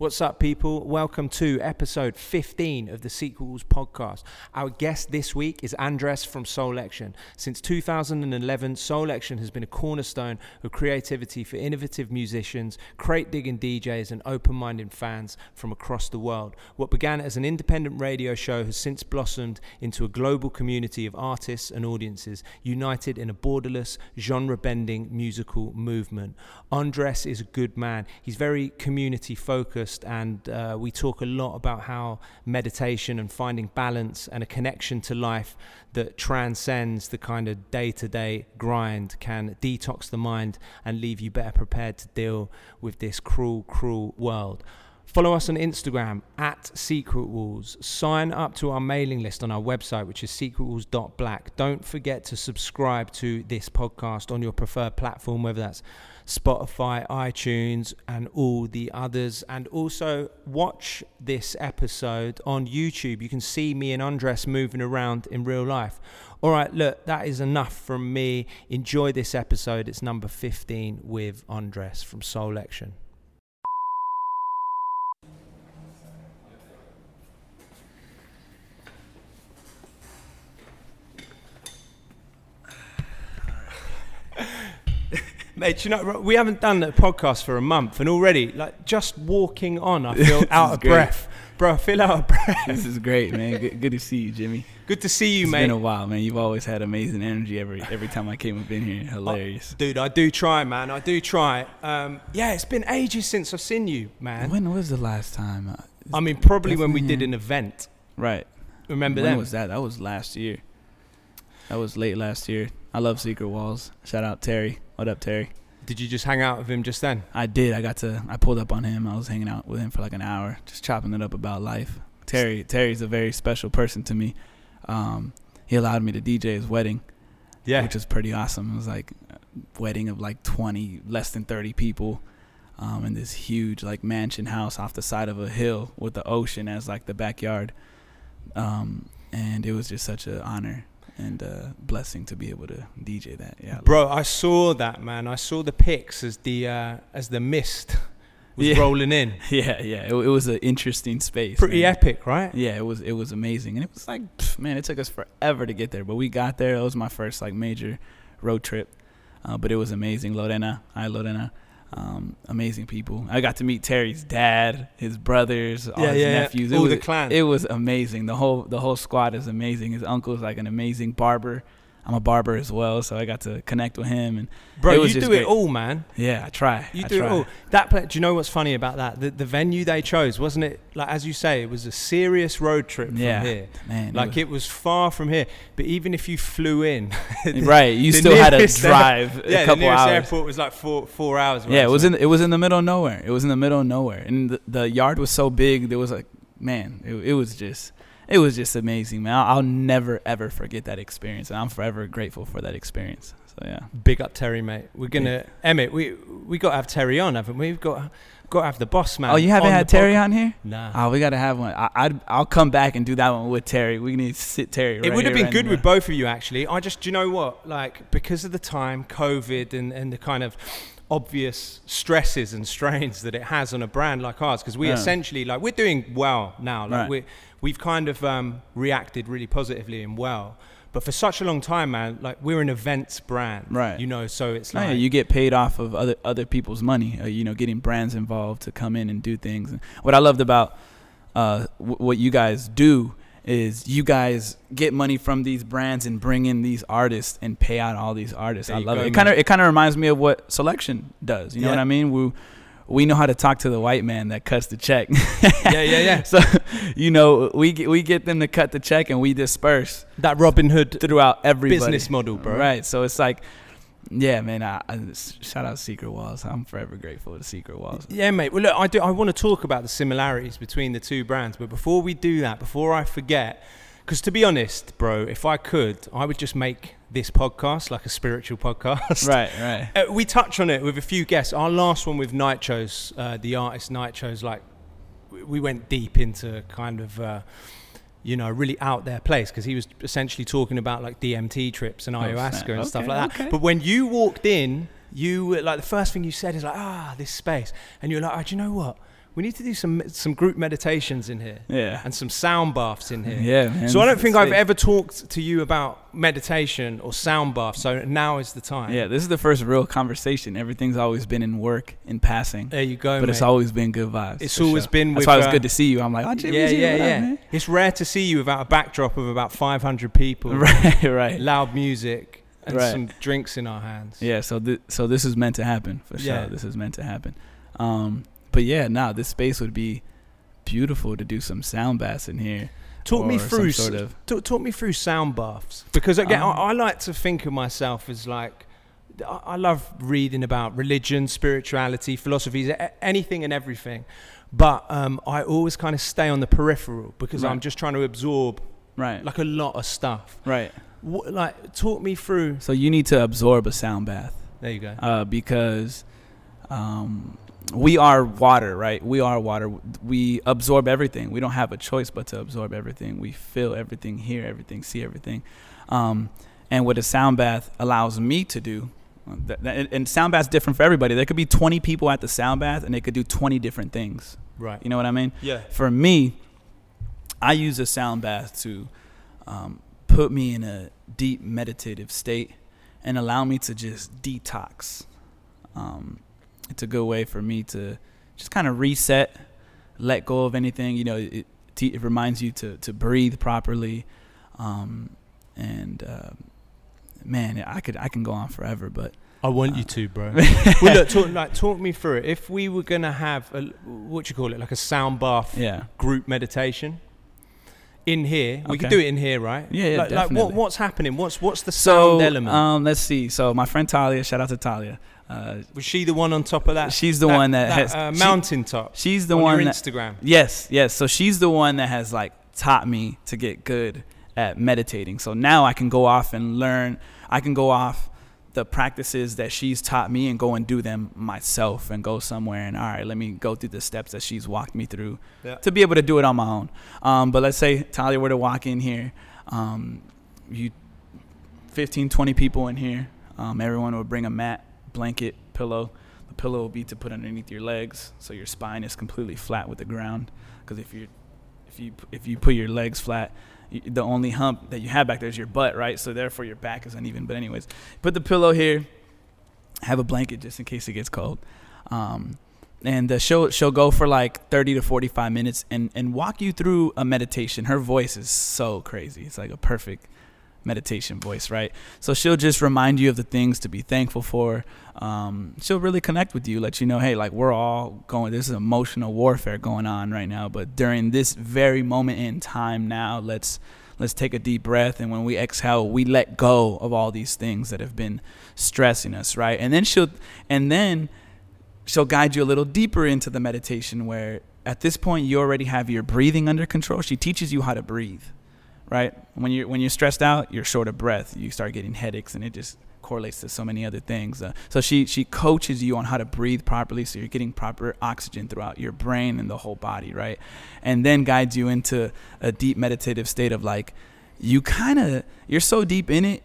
What's up, people? Welcome to episode 15 of the Secret Walls podcast. Our guest this week is Andres from Soulection. Since 2011, Soulection has been a cornerstone of creativity for innovative musicians, crate digging DJs, and open minded fans from across the world. What began as an independent radio show has since blossomed into a global community of artists and audiences united in a borderless, genre bending musical movement. Andres is a good man, he's very community focused and uh, we talk a lot about how meditation and finding balance and a connection to life that transcends the kind of day to day grind can detox the mind and leave you better prepared to deal with this cruel, cruel world. Follow us on Instagram at Secret Walls. Sign up to our mailing list on our website, which is secretwalls.black. Don't forget to subscribe to this podcast on your preferred platform, whether that's Spotify, iTunes, and all the others. And also watch this episode on YouTube. You can see me and Andres moving around in real life. All right, look, that is enough from me. Enjoy this episode. It's number 15 with Andres from Soulection. Mate, you know, we haven't done a podcast for a month, and already, like, just walking on, I feel out of great. breath. Bro, I feel out of breath. This is great, man. Good, good to see you, Jimi. Good to see you, It's mate. It's been a while, man. You've always had amazing energy every every time I came up in here. Hilarious. Dude, I do try, man. I do try. Um, yeah, it's been ages since I've seen you, man. when was the last time? Uh, I mean, probably when we did an event. right. Remember when that? was that? That was last year. That was late last year. I love Secret Walls. Shout out Terry. What up, Terry? Did you just hang out with him just then? I did. I got to. I pulled up on him. I was hanging out with him for like an hour, just chopping it up about life. Terry. Terry's a very special person to me. Um, he allowed me to DJ his wedding. Yeah. which was pretty awesome. It was like a wedding of like 20, less than 30 people, um, in this huge like mansion house off the side of a hill with the ocean as like the backyard. Um, and it was just such an honor and a blessing to be able to DJ that. Yeah, Bro, I saw that, man. I saw the pics as the uh, as the mist was Yeah. rolling in. yeah, yeah. It, it was an interesting space. Pretty man. epic, right? Yeah, it was it was amazing, and it was like, pff, man, it took us forever to get there, but we got there. It was my first like major road trip, uh, but it was amazing. Lorena, hi Lorena, um, amazing people. I got to meet Terry's dad, his brothers, all Yeah, his yeah, yeah. nephews. It was, the clan. It was amazing. The whole the whole squad is amazing. His uncle's like an amazing barber. I'm a barber as well, so I got to connect with him, and Bro, It you do just it great. all, man. yeah, I try. You I do it try. all. That pla do you know what's funny about that? The, the venue they chose wasn't it like as you say, it was a serious road trip Yeah, from here. man. it Like was- it was far from here. But even if you flew in, right, you still had to drive yeah, a the couple nearest hours. airport was like four four hours. Yeah, it was in it was in the middle of nowhere. It was in the middle of nowhere, and the, the yard was so big. There was like, man, it, it was just it was just amazing, man. I'll, I'll never ever forget that experience, and I'm forever grateful for that experience. So yeah, Big up Terry, mate. We're gonna Emmett. We we got to have Terry on, haven't we? We've got got to have the boss man. oh, you haven't had Terry podcast. on here? Nah. Oh, we gotta have one. I, I'd I'll come back and do that one with Terry. We need to sit Terry. it would have been right good with both of you, actually. I just, do you know what? Like, because of the time, COVID, and, and the kind of obvious stresses and strains that it has on a brand like ours, because we Yeah. essentially, like, we're doing well now. Like, Right. we we've kind of um, reacted really positively and well. But for such a long time, man, like, we're an events brand. Right. You know, so it's like. yeah, you get paid off of other other people's money. Uh, you know, getting brands involved to come in and do things. And what I loved about uh, w- what you guys do is you guys get money from these brands and bring in these artists and pay out all these artists. There I love go, it. It kind of it kind of reminds me of what Soulection does. You know what I mean? We we know how to talk to the white man that cuts the check. yeah, yeah, yeah. so you know we get, we get them to cut the check and we disperse That Robin Hood throughout everybody. business model, bro. Right. So it's like, yeah, man. I, I shout out Secret Walls. I'm forever grateful to Secret Walls. Yeah, mate. Well, look, I do. I want to talk about the similarities between the two brands, but before we do that, before I forget, because to be honest, bro, if I could, I would just make this podcast like a spiritual podcast. Right. Right. Uh, we touch on it with a few guests. Our last one with Nitro's, uh, the artist Nitro's, like we- we went deep into kind of. Uh, you know, really out there place because he was essentially talking about like DMT trips and Oh, ayahuasca snap. and stuff like that. okay. But when you walked in, you were like the first thing you said is like, ah, this space, and you're like, oh, do you know what? We need to do some some group meditations in here Yeah. and some sound baths in here. Yeah, man. So I don't think I've ever talked to you about meditation or sound bath. So now is the time. Yeah, this is the first real conversation. Everything's always been in work, in passing, There you go, but it's always been good vibes. It's always sure. been That's with, why it's uh, good to see you. I'm like, oh, Jimi, yeah, G, yeah, up, yeah. It's rare to see you without a backdrop of about 500 people, Right, right. loud music, and Right. some drinks in our hands. Yeah, so th- so this is meant to happen for sure. Yeah. This is meant to happen. Um, but yeah, nah, this space would be beautiful to do some sound baths in here. Talk me through sort of talk, talk me through sound baths because again, Um, I, I like to think of myself as like I, I love reading about religion, spirituality, philosophies, anything and everything. But um, I always kind of stay on the peripheral because Right. I'm just trying to absorb right, like a lot of stuff. right. What, like, talk me through. So you need to absorb a sound bath There you go. uh, because um, we are water, right? We are water. We absorb everything. We don't have a choice but to absorb everything. We feel everything, hear everything, see everything. Um, and what a sound bath allows me to do, that, that- and- and sound bath's different for everybody. There could be 20 people at the sound bath and they could do 20 different things. Right. You know what I mean? Yeah. For me, I use a sound bath to um, put me in a deep meditative state and allow me to just detox. Um, it's a good way for me to just kind of reset, let go of anything. You know, it, it reminds you to, to breathe properly. Um, and uh, man, I could I can go on forever, but I want you Uh, to, bro. well, look, talk, like, talk me through it. If we were gonna have a, what you call it, like a sound bath yeah, group meditation in here, we could do it in here, right? Yeah, yeah, like, like what, what's happening? What's what's the So sound element? um, let's see. So my friend Talia, shout out to Talia. Uh, Was she the one on top of that? she's the one that, has uh, she- mountaintop. she's the on one that, Instagram. Yes, yes. So she's the one that has like taught me to get good at meditating. So now I can go off and learn. I can go off the practices that she's taught me and go and do them myself and go somewhere and all right, let me go through the steps that she's walked me through Yeah. to be able to do it on my own. Um, but let's say Talia were to walk in here, um, you 15, 20 people in here. Um, everyone would bring a mat, blanket, pillow. The pillow will be to put underneath your legs, so your spine is completely flat with the ground. Because if you if you if you put your legs flat, y the only hump that you have back there is your butt, right? So therefore your back is uneven. But anyways, put the pillow here. Have a blanket just in case it gets cold. Um, and she'll she'll go for like 30 to 45 minutes and and walk you through a meditation. Her voice is so crazy. It's like a perfect meditation voice, right? So she'll just remind you of the things to be thankful for. Um, she'll really connect with you, let you know, hey, like we're all going. This is emotional warfare going on right now, but during this very moment in time now, let's let's take a deep breath, and when we exhale, we let go of all these things that have been stressing us, right? And then she'll and then she'll guide you a little deeper into the meditation where at this point you already have your breathing under control. She teaches you how to breathe right? When you're when you're stressed out, you're short of breath. You start getting headaches, and it just correlates to so many other things. Uh, so she she coaches you on how to breathe properly, so you're getting proper oxygen throughout your brain and the whole body, right? And then guides you into a deep meditative state of like you kind of you're so deep in it.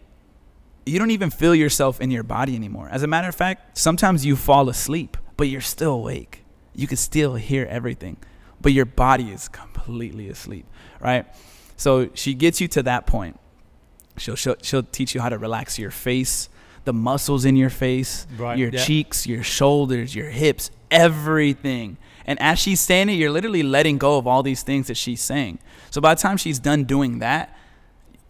You don't even feel yourself in your body anymore. As a matter of fact, sometimes you fall asleep, but you're still awake. You can still hear everything, but your body is completely asleep, right? So she gets you to that point. She'll, she'll she'll teach you how to relax your face, the muscles in your face, Right, your yeah. cheeks, your shoulders, your hips, everything. And as she's saying it, you're literally letting go of all these things that she's saying. So by the time she's done doing that,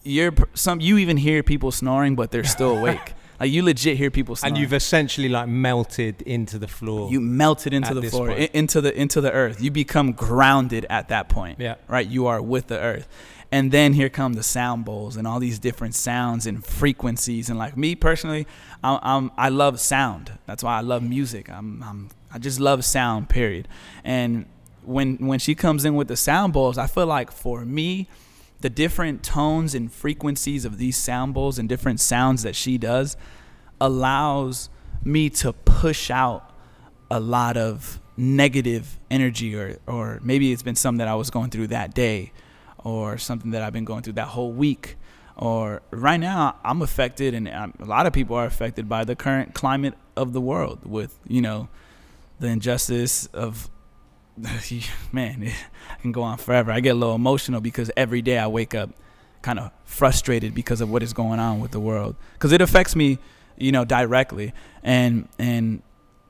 you're some you even hear people snoring, but they're still awake. Like you legit hear people. And you've essentially like melted into the floor. you melted into the floor, into the into the earth. You become grounded at that point yeah. right? You are with the earth. And then here come the sound bowls and all these different sounds and frequencies. And like me personally, I'm, I'm I love sound. That's why I love music. I'm, I'm I just love sound. Period. And when when she comes in with the sound bowls, I feel like for me, the different tones and frequencies of these sound bowls and different sounds that she does allows me to push out a lot of negative energy or or maybe it's been something that I was going through that day or something that I've been going through that whole week. Or right now I'm affected and um, a lot of people are affected by the current climate of the world with you know the injustice of man, can go on forever. I get a little emotional because every day I wake up kind of frustrated because of what is going on with the world because it affects me, you know, directly. And and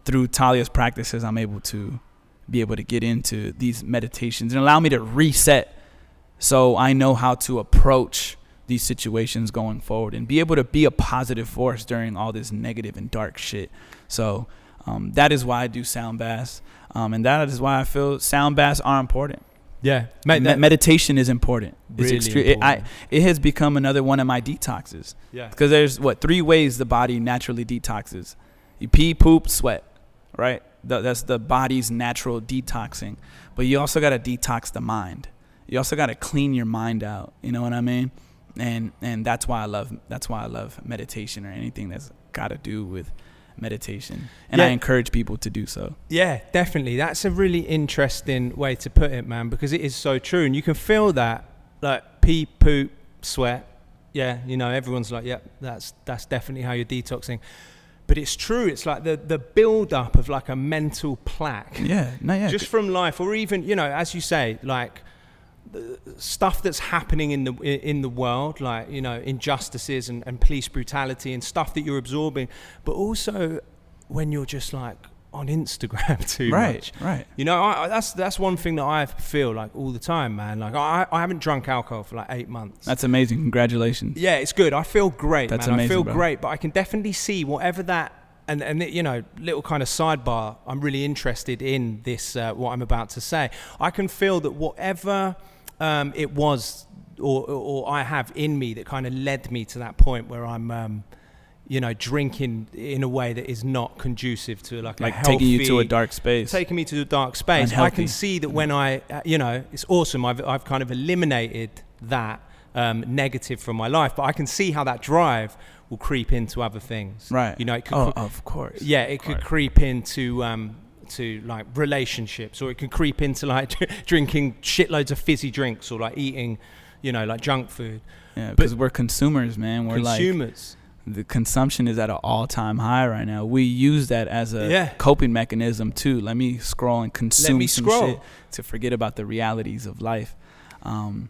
through Talia's practices, I'm able to be able to get into these meditations and allow me to reset so I know how to approach these situations going forward and be able to be a positive force during all this negative and dark shit. So um, that is why I do sound baths, um, and that is why I feel sound baths are important. Yeah, Me- meditation is important. Really it's extre- It, I, it has become another one of my detoxes Yeah. because there's what three ways the body naturally detoxes: you pee, poop, sweat. Right? Th- that's the body's natural detoxing. But you also got to detox the mind. You also got to clean your mind out. You know what I mean? And and that's why I love that's why I love meditation or anything that's got to do with meditation. And I encourage people to do so. Yeah, definitely. That's a really interesting way to put it, man, because it is so true. And you can feel that, like pee, poop, sweat. Yeah, you know, everyone's like, yeah, that's that's definitely how you're detoxing. But it's true. It's like the the build up of like a mental plaque, Yeah, no, yeah. just from life, or even you know, as you say, like stuff that's happening in the in the world, like you know, injustices and, and police brutality and stuff that you're absorbing, but also when you're just like on Instagram too right, much. right. You know, I, that's that's one thing that I feel like all the time, man. Like I, I haven't drunk alcohol for like eight months. That's amazing. Congratulations. yeah, it's good. I feel great, That's man. I feel bro. great, but I can definitely see whatever that and and you know, little kind of sidebar. I'm really interested in this uh, what I'm about to say. I can feel that whatever um, it was or, or I have in me that kind of led me to that point where I'm. Um, you know, drinking in a way that is not conducive to like a Like taking you to a dark space. taking me to a dark space. I can see that when I, uh, you know, it's awesome. I've, I've kind of eliminated that um, negative from my life, but I can see how that drive will creep into other things. right. You know, it could, oh, cre- of course. yeah, it could creep into, um, to like relationships, or it can creep into like drinking shitloads of fizzy drinks, or like eating, you know, like junk food. Yeah, because we're consumers, man. We're like Consumers. the consumption is at an all-time high right now. We use that as a Yeah. coping mechanism too. Let me scroll and consume me some scroll. shit to forget about the realities of life. Um,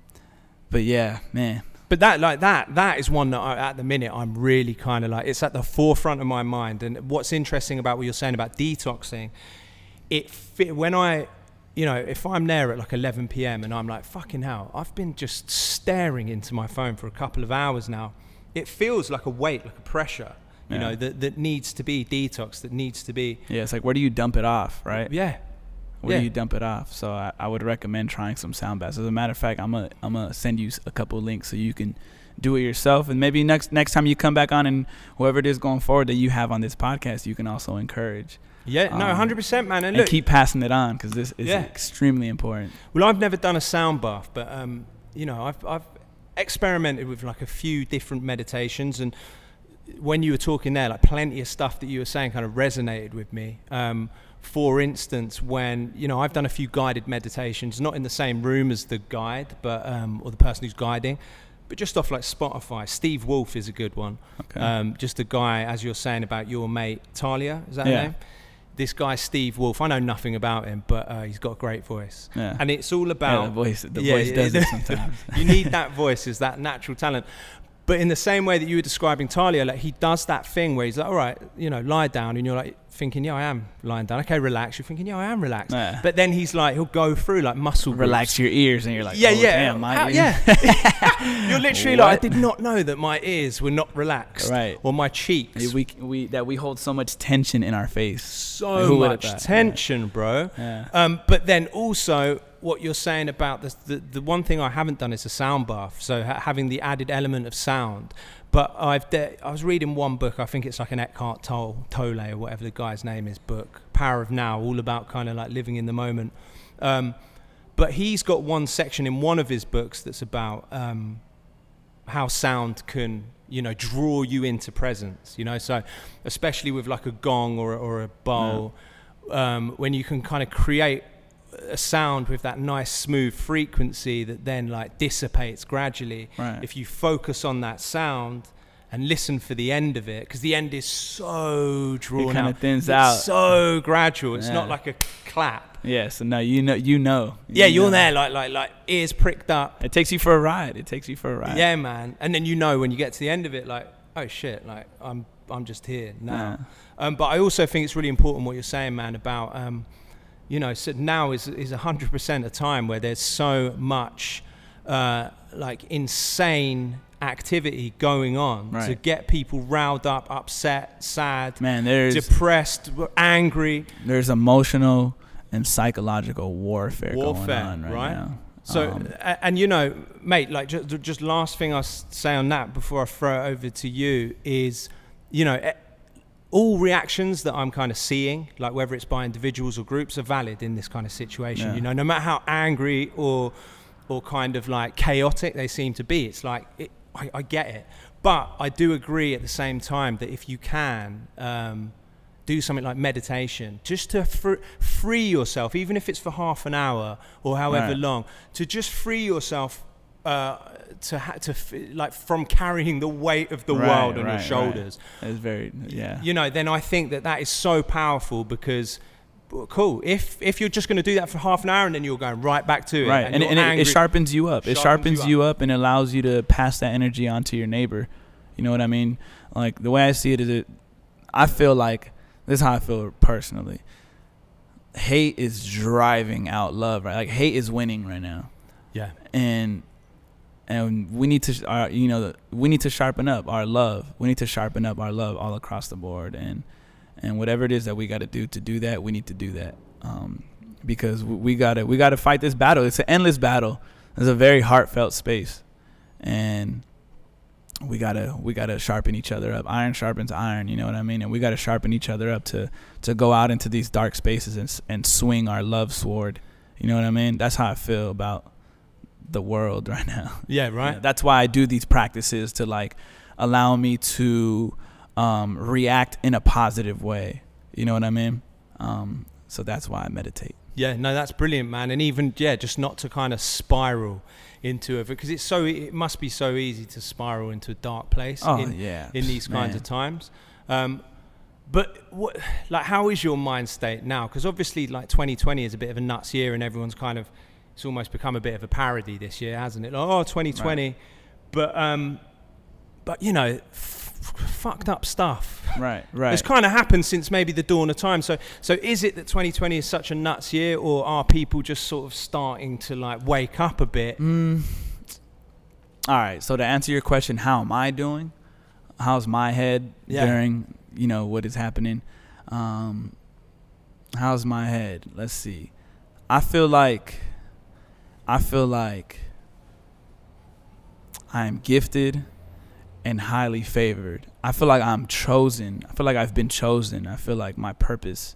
but yeah, man. But that, like that, that is one that I, at the minute I'm really kind of like it's at the forefront of my mind. And what's interesting about what you're saying about detoxing, it fit when I, you know, if I'm there at like 11 p.m. and I'm like, fucking hell, I've been just staring into my phone for a couple of hours now. It feels like a weight, like a pressure, you Yeah. know, that that needs to be detoxed, that needs to be, Yeah, it's like where do you dump it off, right? yeah, Where yeah. do you dump it off? So I, I would recommend trying some sound baths. As a matter of fact, I'm gonna I'm gonna send you a couple links so you can do it yourself. And maybe next next time you come back on and whoever it is going forward that you have on this podcast, you can also encourage yeah, no, Um, 100%, man. And and look, keep passing it on because this is Yeah. extremely important. Well, I've never done a sound bath, but um, you know, I've I've experimented with like a few different meditations, and when you were talking there, like plenty of stuff that you were saying kind of resonated with me. Um, for instance, when you know I've done a few guided meditations, not in the same room as the guide, but um, or the person who's guiding, but just off like Spotify. Steve Wolf is a good one. Okay. Um, just a guy, as you're saying about your mate Talia, is that her Yeah. name? This guy Steve Wolf. I know nothing about him, but uh, he's got a great voice, yeah. and it's all yeah, about the voice the Yeah, voice yeah, does it sometimes. you need that voice is that natural talent but in the same way that you were describing Talia, like he does that thing where he's like, all right, you know, lie down, and you're like thinking, yeah, I am lying down. Okay, relax. You're thinking, yeah, I am relaxed. Yeah. But then he's like, he'll go through like muscle groups. Relax your ears and you're like, yeah, oh, yeah, damn, my How- ears." yeah. you're literally like, I did not know that my ears were not relaxed, Right. Or my cheeks. We, we that we hold so much tension in our face. so Like, much tension, bro. Yeah. Um, but then also, what you're saying about the, the the one thing I haven't done is a sound bath. So ha- having the added element of sound. But I've de- I was reading one book. I think it's like an Eckhart Tolle, Tolle or whatever the guy's name is. Book Power of Now, all about kind of like living in the moment. Um, but he's got one section in one of his books that's about um, how sound can you know draw you into presence you know so especially with like a gong or, or a bowl um, when you can kind of create a sound with that nice smooth frequency that then like dissipates gradually Right. if you focus on that sound and listen for the end of it because the end is so drawn it out thins It's out. so gradual it's not like a clap Yeah, so no, you know, you know. Yeah, You you're know. there, like like like ears pricked up. It takes you for a ride. It takes you for a ride. Yeah, man. And then you know when you get to the end of it, like, oh shit, like I'm I'm just here now. Um, but I also think it's really important what you're saying, man, about um, you know, so now is is hundred percent a time where there's so much uh, like insane activity going on to get people riled up, upset, sad, Man, there's depressed, angry. there's emotional and psychological warfare, Warfare, going on right, right? now. So, Um, and you know, mate, like just, just last thing I'll say on that before I throw it over to you is, you know, all reactions that I'm kind of seeing, like whether it's by individuals or groups, are valid in this kind of situation. Yeah. You know, no matter how angry or or kind of like chaotic they seem to be, it's like it, I, I get it. But I do agree at the same time that if you can. Um, do something like meditation just to fr- free yourself even if it's for half an hour or however Right. long to just free yourself uh, to ha- to f- like from carrying the weight of the Right, world on right, your right. shoulders it's very yeah. you know then i think that that is so powerful because cool if if you're just going to do that for half an hour and then you're going right back to it right, and, you're and it, it sharpens you up. It Sharpens sharpens you you up and allows you to pass that energy on to your neighbor. You know what I mean? Like the way I see it is, it, I feel like this is how I feel personally. Hate is driving out love, right? Like hate is winning right now. yeah and and we need to our, you know we need to sharpen up our love. We need to sharpen up our love all across the board. And and whatever it is that we got to do to do that we need to do that. Um, because we got to we got to fight this battle. It's an endless battle. It's a very heartfelt space. And we gotta we gotta sharpen each other up. Iron sharpens iron you know what i mean? And we gotta sharpen each other up to to go out into these dark spaces and and swing our love sword. You know what i mean? That's how i feel about the world right now yeah right yeah, that's why I do these practices to like allow me to um, react in a positive way. You know what I mean? Um, so that's why I meditate. Yeah, no, that's brilliant, man. And even yeah, just not to kind of spiral into it because it's so it must be so easy to spiral into a dark place Oh in, yeah, in these kinds of times. Um, but what, like, how is your mind state now? Because obviously, like 2020 is a bit of a nuts year, and everyone's kind of it's almost become a bit of a parody this year, hasn't it? Like, oh, 2020, but um, but you know, f- fucked up stuff. Right, right. It's kind of happened since maybe the dawn of time. So, so is it that 2020 is such a nuts year, or are people just sort of starting to like wake up a bit? Mm. All right. So to answer your question, how am I doing? How's my head Yeah. during you know what is happening? Um, how's my head? Let's see. I feel like I feel like I am gifted and highly favored. I feel like I'm chosen. I feel like I've been chosen. I feel like my purpose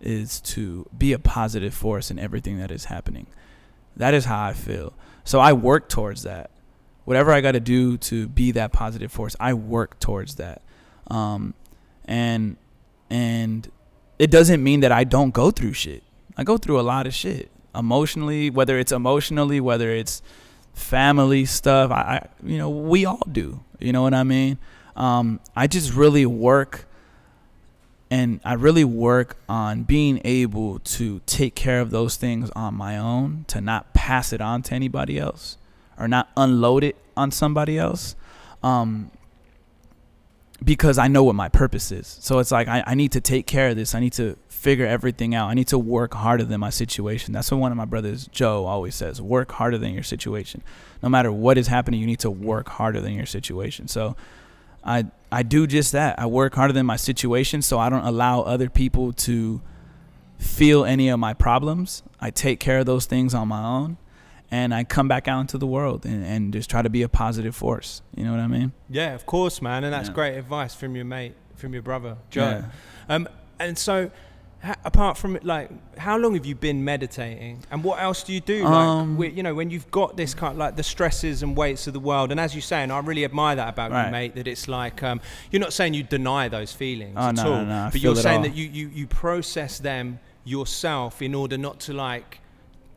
is to be a positive force in everything that is happening. That is how I feel. So I work towards that. Whatever I got to do to be that positive force, I work towards that. Um, and and it doesn't mean that I don't go through shit. I go through a lot of shit emotionally, whether it's emotionally, whether it's family stuff. I, you know, we all do. You know what I mean? Um, I just really work and I really work on being able to take care of those things on my own, to not pass it on to anybody else or not unload it on somebody else. Um, because I know what my purpose is. So it's like I, I need to take care of this. I need to figure everything out. I need to work harder than my situation. That's what one of my brothers, Joe, always says work harder than your situation. No matter what is happening, you need to work harder than your situation. So I I do just that. I work harder than my situation so I don't allow other people to feel any of my problems. I take care of those things on my own and I come back out into the world and, and just try to be a positive force. You know what I mean? Yeah, of course, man, and that's Yeah. great advice from your mate, from your brother Joe. Yeah. Um, and so, ha- apart from it, like, how long have you been meditating, and what else do you do? Like, Um, wi- you know, when you've got this kind of like the stresses and weights of the world, and as you say, and I really admire that about you, Right. mate, that it's like um, you're not saying you deny those feelings Oh, at no, all, no, no, I but feel you're it saying all. that you, you you process them yourself in order not to like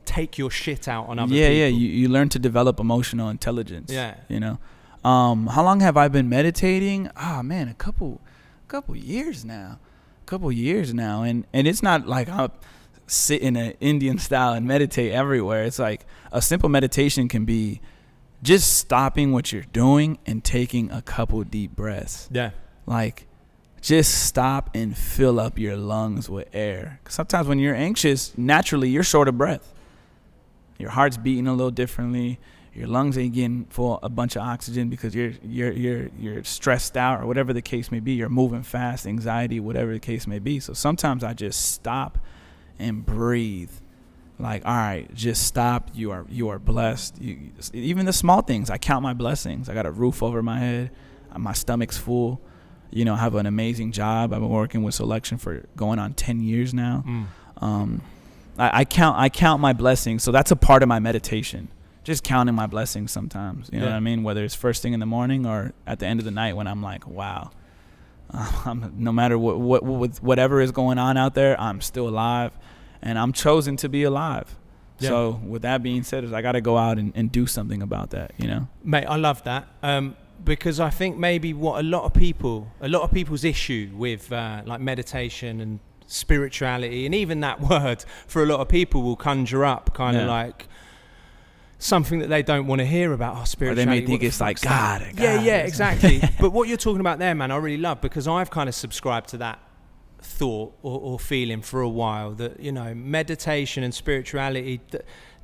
take your shit out on other yeah, people. yeah. You, you learn to develop emotional intelligence. Yeah. You know, um, how long have I been meditating? Ah, man, a couple, couple years now, couple years now, and and it's not like I'm sit in an Indian style and meditate everywhere. It's like a simple meditation can be just stopping what you're doing and taking a couple deep breaths. Yeah. Like just stop and fill up your lungs with air. 'Cause sometimes when you're anxious, naturally you're short of breath. Your heart's beating a little differently. Your lungs ain't getting full a bunch of oxygen because you're you're you're you're stressed out or whatever the case may be. You're moving fast, anxiety, whatever the case may be. So sometimes I just stop and breathe. Like, all right, just stop. You are you are blessed. You, even the small things. I count my blessings. I got a roof over my head. uh, My stomach's full. You know, I have an amazing job. I've been working with Soulection for going on ten years now. Mm. Um, I, I count I count my blessings. So that's a part of my meditation. Just counting my blessings sometimes. You know Yeah. what I mean? Whether it's first thing in the morning or at the end of the night when I'm like, wow. Um, no matter what, what, what whatever is going on out there, I'm still alive, and I'm chosen to be alive. Yeah. So with that being said, is I got to go out and, and do something about that. You know? Mate, I love that. Um, because I think maybe what a lot of people, a lot of people's issue with uh, like meditation and spirituality, and even that word for a lot of people will conjure up kind of Yeah. like something that they don't want to hear about. Oh, Or spirituality. they may think it's like that? God. Yeah, yeah, exactly. but what you're talking about there, man, I really love because I've kind of subscribed to that thought or, or feeling for a while that you know meditation and spirituality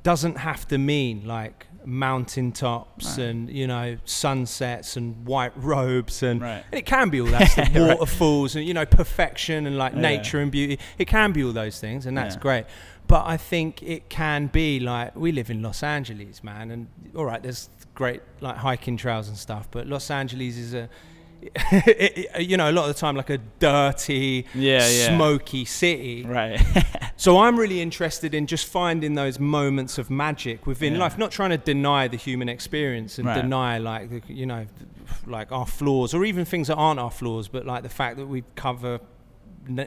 doesn't have to mean like mountaintops Right. and you know sunsets and white robes and, Right. and it can be all that stuff waterfalls and you know perfection and like oh, Yeah. nature and beauty it can be all those things and that's Yeah. great but I think it can be like we live in Los Angeles, man, and all right, there's great like hiking trails and stuff, but Los Angeles is a, it, you know, a lot of the time like a dirty, Yeah, yeah. smoky city. Right. So I'm really interested in just finding those moments of magic within Yeah. life, not trying to deny the human experience and Right. deny like the, you know, like our flaws or even things that aren't our flaws, but like the fact that we cover,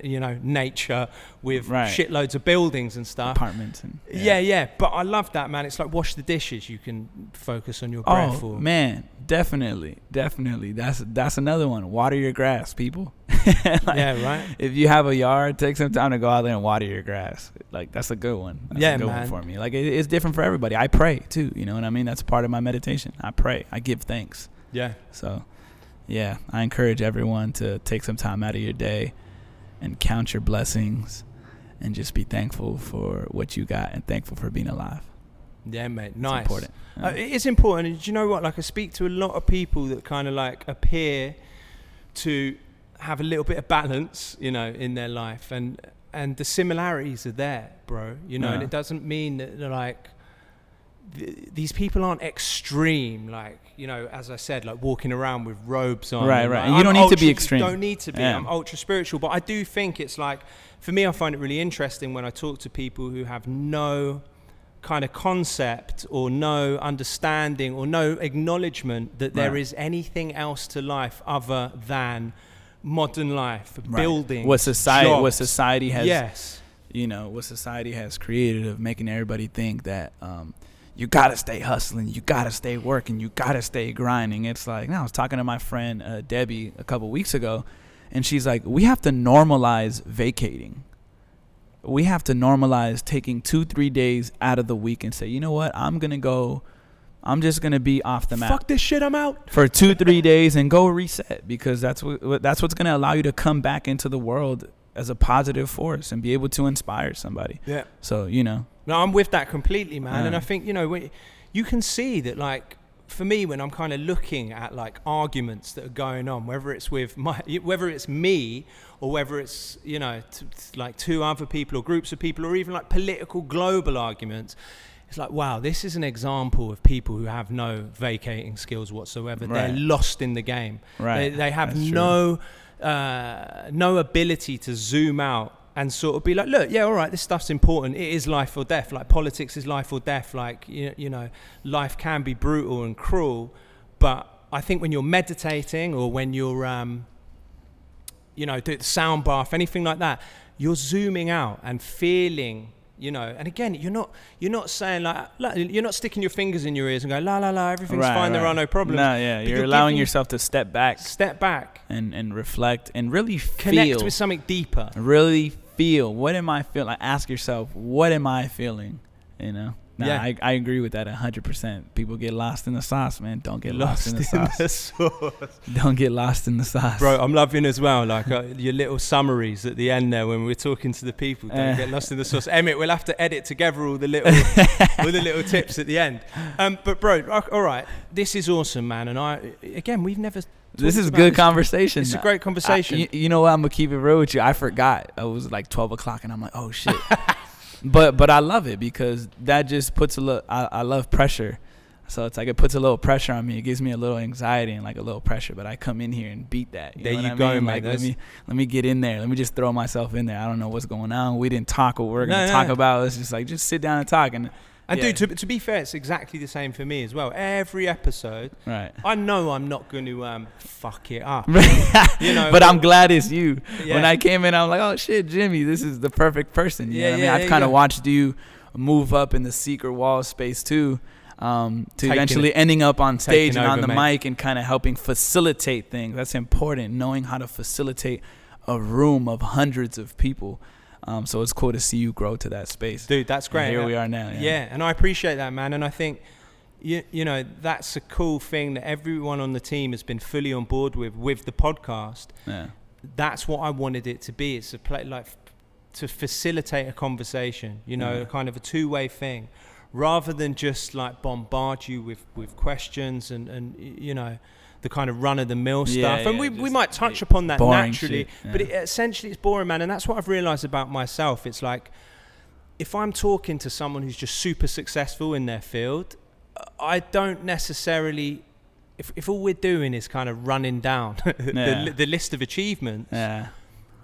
you know, nature with Right. shitloads of buildings and stuff. Apartments and Yeah. yeah, But I love that, man. It's like wash the dishes. You can focus on your breath. Oh or, man, definitely, definitely. That's that's another one. Water your grass, people. Like, yeah, right. If you have a yard, take some time to go out there and water your grass. Like that's a good one. That's Yeah, a good man. one for me. Like it, it's different for everybody. I pray too. You know what I mean? That's part of my meditation. I pray. I give thanks. Yeah, So, yeah, I encourage everyone to take some time out of your day and count your blessings and just be thankful for what you got and thankful for being alive. yeah, mate. It's Nice. important. Uh, it is important. And do you know what? Like, I speak to a lot of people that kind of like appear to have a little bit of balance, you know, in their life, and and the similarities are there, bro. You know, and it doesn't mean that they're like th- these people aren't extreme, like you know, as I said, like walking around with robes on. Right, right. like, you don't need to be extreme. Don't need to be. Yeah. I'm ultra spiritual, but I do think it's like, for me, I find it really interesting when I talk to people who have no kind of concept or no understanding or no acknowledgement that there Right. is anything else to life other than modern life, Right. building, What society, what society has, yes, you know, what society has created of making everybody think that um, you gotta stay hustling, you gotta stay working, you gotta stay grinding. It's like, I was talking to my friend uh, Debbie a couple weeks ago, and she's like, we have to normalize vacating. We have to normalize taking two, three days out of the week and say, you know what, I'm gonna go, I'm just gonna be off the map fuck this shit, I'm out. for two three days and go reset because that's what what- that's what's to allow you to come back into the world as a positive force and be able to inspire somebody Yeah. so you know No, I'm with that completely, man. And I think you know, when, you can see that, like, for me, when I'm kind of looking at like arguments that are going on, whether it's with my, whether it's me or whether it's you know, t- t- like two other people or groups of people, or even like political global arguments. It's like, wow, this is an example of people who have no vacating skills whatsoever. They're lost in the game. right They, they have That's no uh, no ability to zoom out and sort of be like, look, yeah, all right, this stuff's important. It is life or death. Like politics is life or death. Like you, you know, life can be brutal and cruel, but I think when you're meditating or when you're, um, you know, do the sound bath, anything like that, you're zooming out and feeling. You know, and again, you're not you're not saying like, like you're not sticking your fingers in your ears and go la la la, everything's Right, fine, there are no problems. no yeah you're, you're allowing yourself to step back Step back, and and reflect and really connect feel with something deeper. really feel? What am I feeling? Like, ask yourself, what am I feeling? You know. Nah, Yeah. I, I agree with that hundred percent. People get lost in the sauce, man. Don't get lost, in the sauce. sauce. Don't get lost in the sauce, Bro, I'm loving as well, like uh, your little summaries at the end there when we're talking to the people. Don't Uh. get lost in the sauce. Emmett, we'll have to edit together all the little, all the little tips at the end. Um, but bro, all right, this is awesome, man. And I, again, we've never. This is good this. conversation. It's a great conversation. I- you, you know what? I'm gonna keep it real with you. I forgot. It was like 12 o'clock, and I'm like, oh shit. but but I love it because that just puts a little. I, I love pressure, so it's like it puts a little pressure on me. It gives me a little anxiety and like a little pressure. But I come in here and beat that. There know what you I go, mean? Like let me let me get in there. Let me just throw myself in there. I don't know what's going on. We didn't talk what we're gonna No, talk about. It's just like just sit down and talk and and yeah. dude, to, to be fair, it's exactly the same for me as well. Every episode, right. I know I'm not going to um, fuck it up. You know, but I'm glad it's you. Yeah. When I came in, I'm like, oh shit, Jimi, this is the perfect person. You Yeah, know what I mean? yeah, I've kind of watched you move up in the secret wall space too, um, to Taking eventually ending up on stage Taking and on over, the mate. mic and kind of helping facilitate things. That's important, knowing how to facilitate a room of hundreds of people. Um, so it's cool to see you grow to that space. dude, that's And great. here Uh, we are now. Yeah. Yeah. and I appreciate that, man. And I think, you, you know, that's a cool thing that everyone on the team has been fully on board with with the podcast. Yeah. That's what I wanted it to be. It's a play like to facilitate a conversation. You know, Yeah. kind of a two way thing, rather than just like bombard you with with questions and and you know. The kind of run of the mill Yeah, stuff, and yeah, we, we might touch upon that naturally, shit, but it, essentially it's boring, man. And that's what I've realized about myself. It's like if I'm talking to someone who's just super successful in their field, uh, I don't necessarily. If, if all we're doing is kind of running down the, Yeah. the list of achievements, Yeah.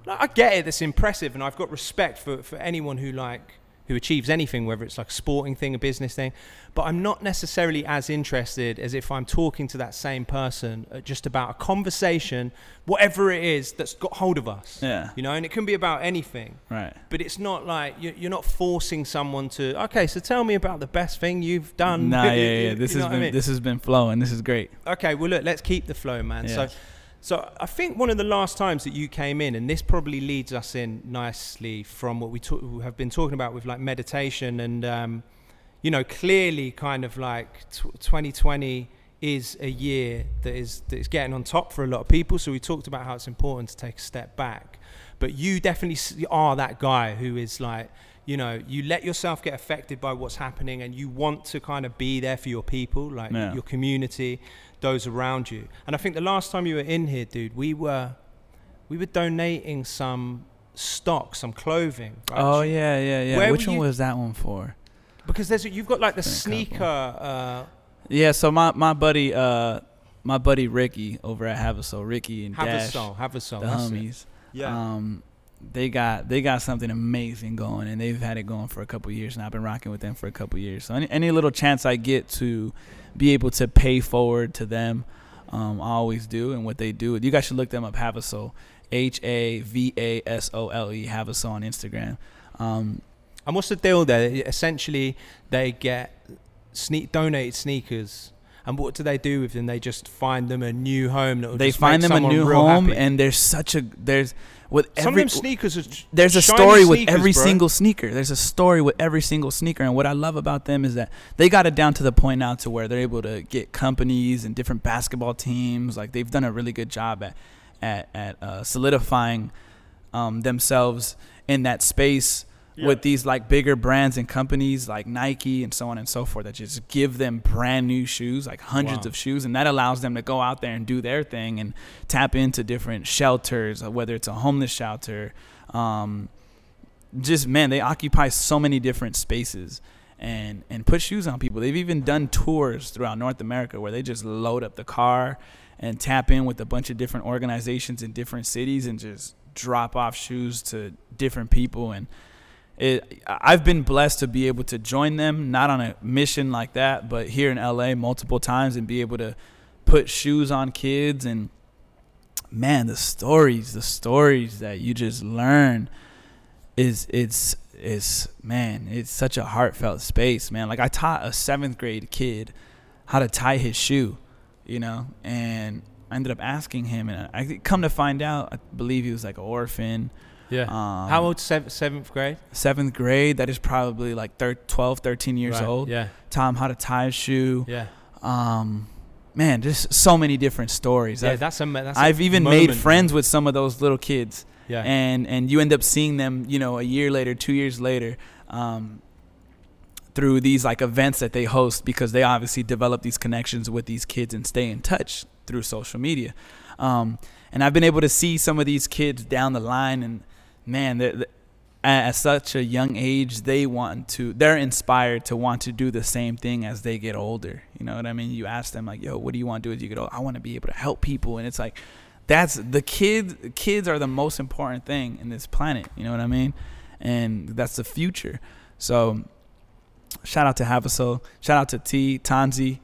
I get it. That's impressive, and I've got respect for, for anyone who like who achieves anything, whether it's like a sporting thing, a business thing. But I'm not necessarily as interested as if I'm talking to that same person uh, just about a conversation, whatever it is that's got hold of us. Yeah. You know, and it can be about anything Right. but it's not like you- you're not forcing someone to. Okay, so tell me about the best thing you've done. Nah, yeah, yeah. This has what I been mean? this has been flowing. This is great. Okay, well look, let's keep the flow, man. So, Yes. So I think one of the last times that you came in, and this probably leads us in nicely from what we talk, have been talking about with like meditation, and um, you know, clearly, kind of like tw 2020 is a year that is that is getting on top for a lot of people. So we talked about how it's important to take a step back, but you definitely are that guy who is like. You know, you let yourself get affected by what's happening, and you want to kind of be there for your people, like Yeah. your community, those around you. And I think the last time you were in here, dude, we were we were donating some stock, some clothing. right? Oh yeah, yeah, yeah. Where Which one you- was that one for? because there's you've got like the sneaker. Uh, Yeah, so my my buddy uh my buddy Ricky over at Havasole, Ricky and have a Dash, soul, have a soul. the it. homies. Yeah. Um they got they got something amazing going and they've had it going for a couple years and I've been rocking with them for a couple years. So any, any little chance I get to be able to pay forward to them, um, I always do and what they do. You guys should look them up Havasole. H A V A S O L E Havasole on Instagram. Um and what's the deal there? Essentially, they get sneak donated sneakers. And what do they do with them? They just find them a new home. That they find them a new home and there's such a there's with some every of them sneakers are there's a story with sneakers, every bro. single sneaker. There's a story with every single sneaker, and what I love about them is that they got it down to the point now to where they're able to get companies and different basketball teams. Like they've done a really good job at at at uh, solidifying um, themselves in that space with these like bigger brands and companies like Nike and so on and so forth that just give them brand new shoes, like hundreds Wow. of shoes, and that allows them to go out there and do their thing and tap into different shelters, uh, whether it's a homeless shelter. Um, just man, they occupy so many different spaces and and put shoes on people. They've even done tours throughout North America where they just load up the car and tap in with a bunch of different organizations in different cities and just drop off shoes to different people and it, I've been blessed to be able to join them, not on a mission like that, but here in LA multiple times and be able to put shoes on kids. And man, the stories, the stories that you just learn is, it's, it's, man, it's such a heartfelt space, man. Like I taught a seventh grade kid how to tie his shoe, you know, and I ended up asking him, and I come to find out, I believe he was like an orphan Yeah. Um, How old? Seventh, seventh grade. Seventh grade. That is probably like thir- 12, 13 years Right, old. Yeah. Him how to tie a shoe. Yeah. Um, man, just so many different stories. Yeah. I've, That's a. That's a I've even made friends with some of those little kids, Yeah. and and you end up seeing them, you know, a year later, two years later, um, through these like events that they host because they obviously develop these connections with these kids and stay in touch through social media. Um, and I've been able to see some of these kids down the line, and man, they're, they at such a young age, they want to, they're inspired to want to do the same thing as they get older. You know what I mean? You ask them like, "Yo, what do you want to do as you get older?" I want to be able to help people, and it's like, that's the kids, Kids are the most important thing in this planet. You know what I mean? And that's the future. So, shout out to Havasole. Shout out to T Tanzi.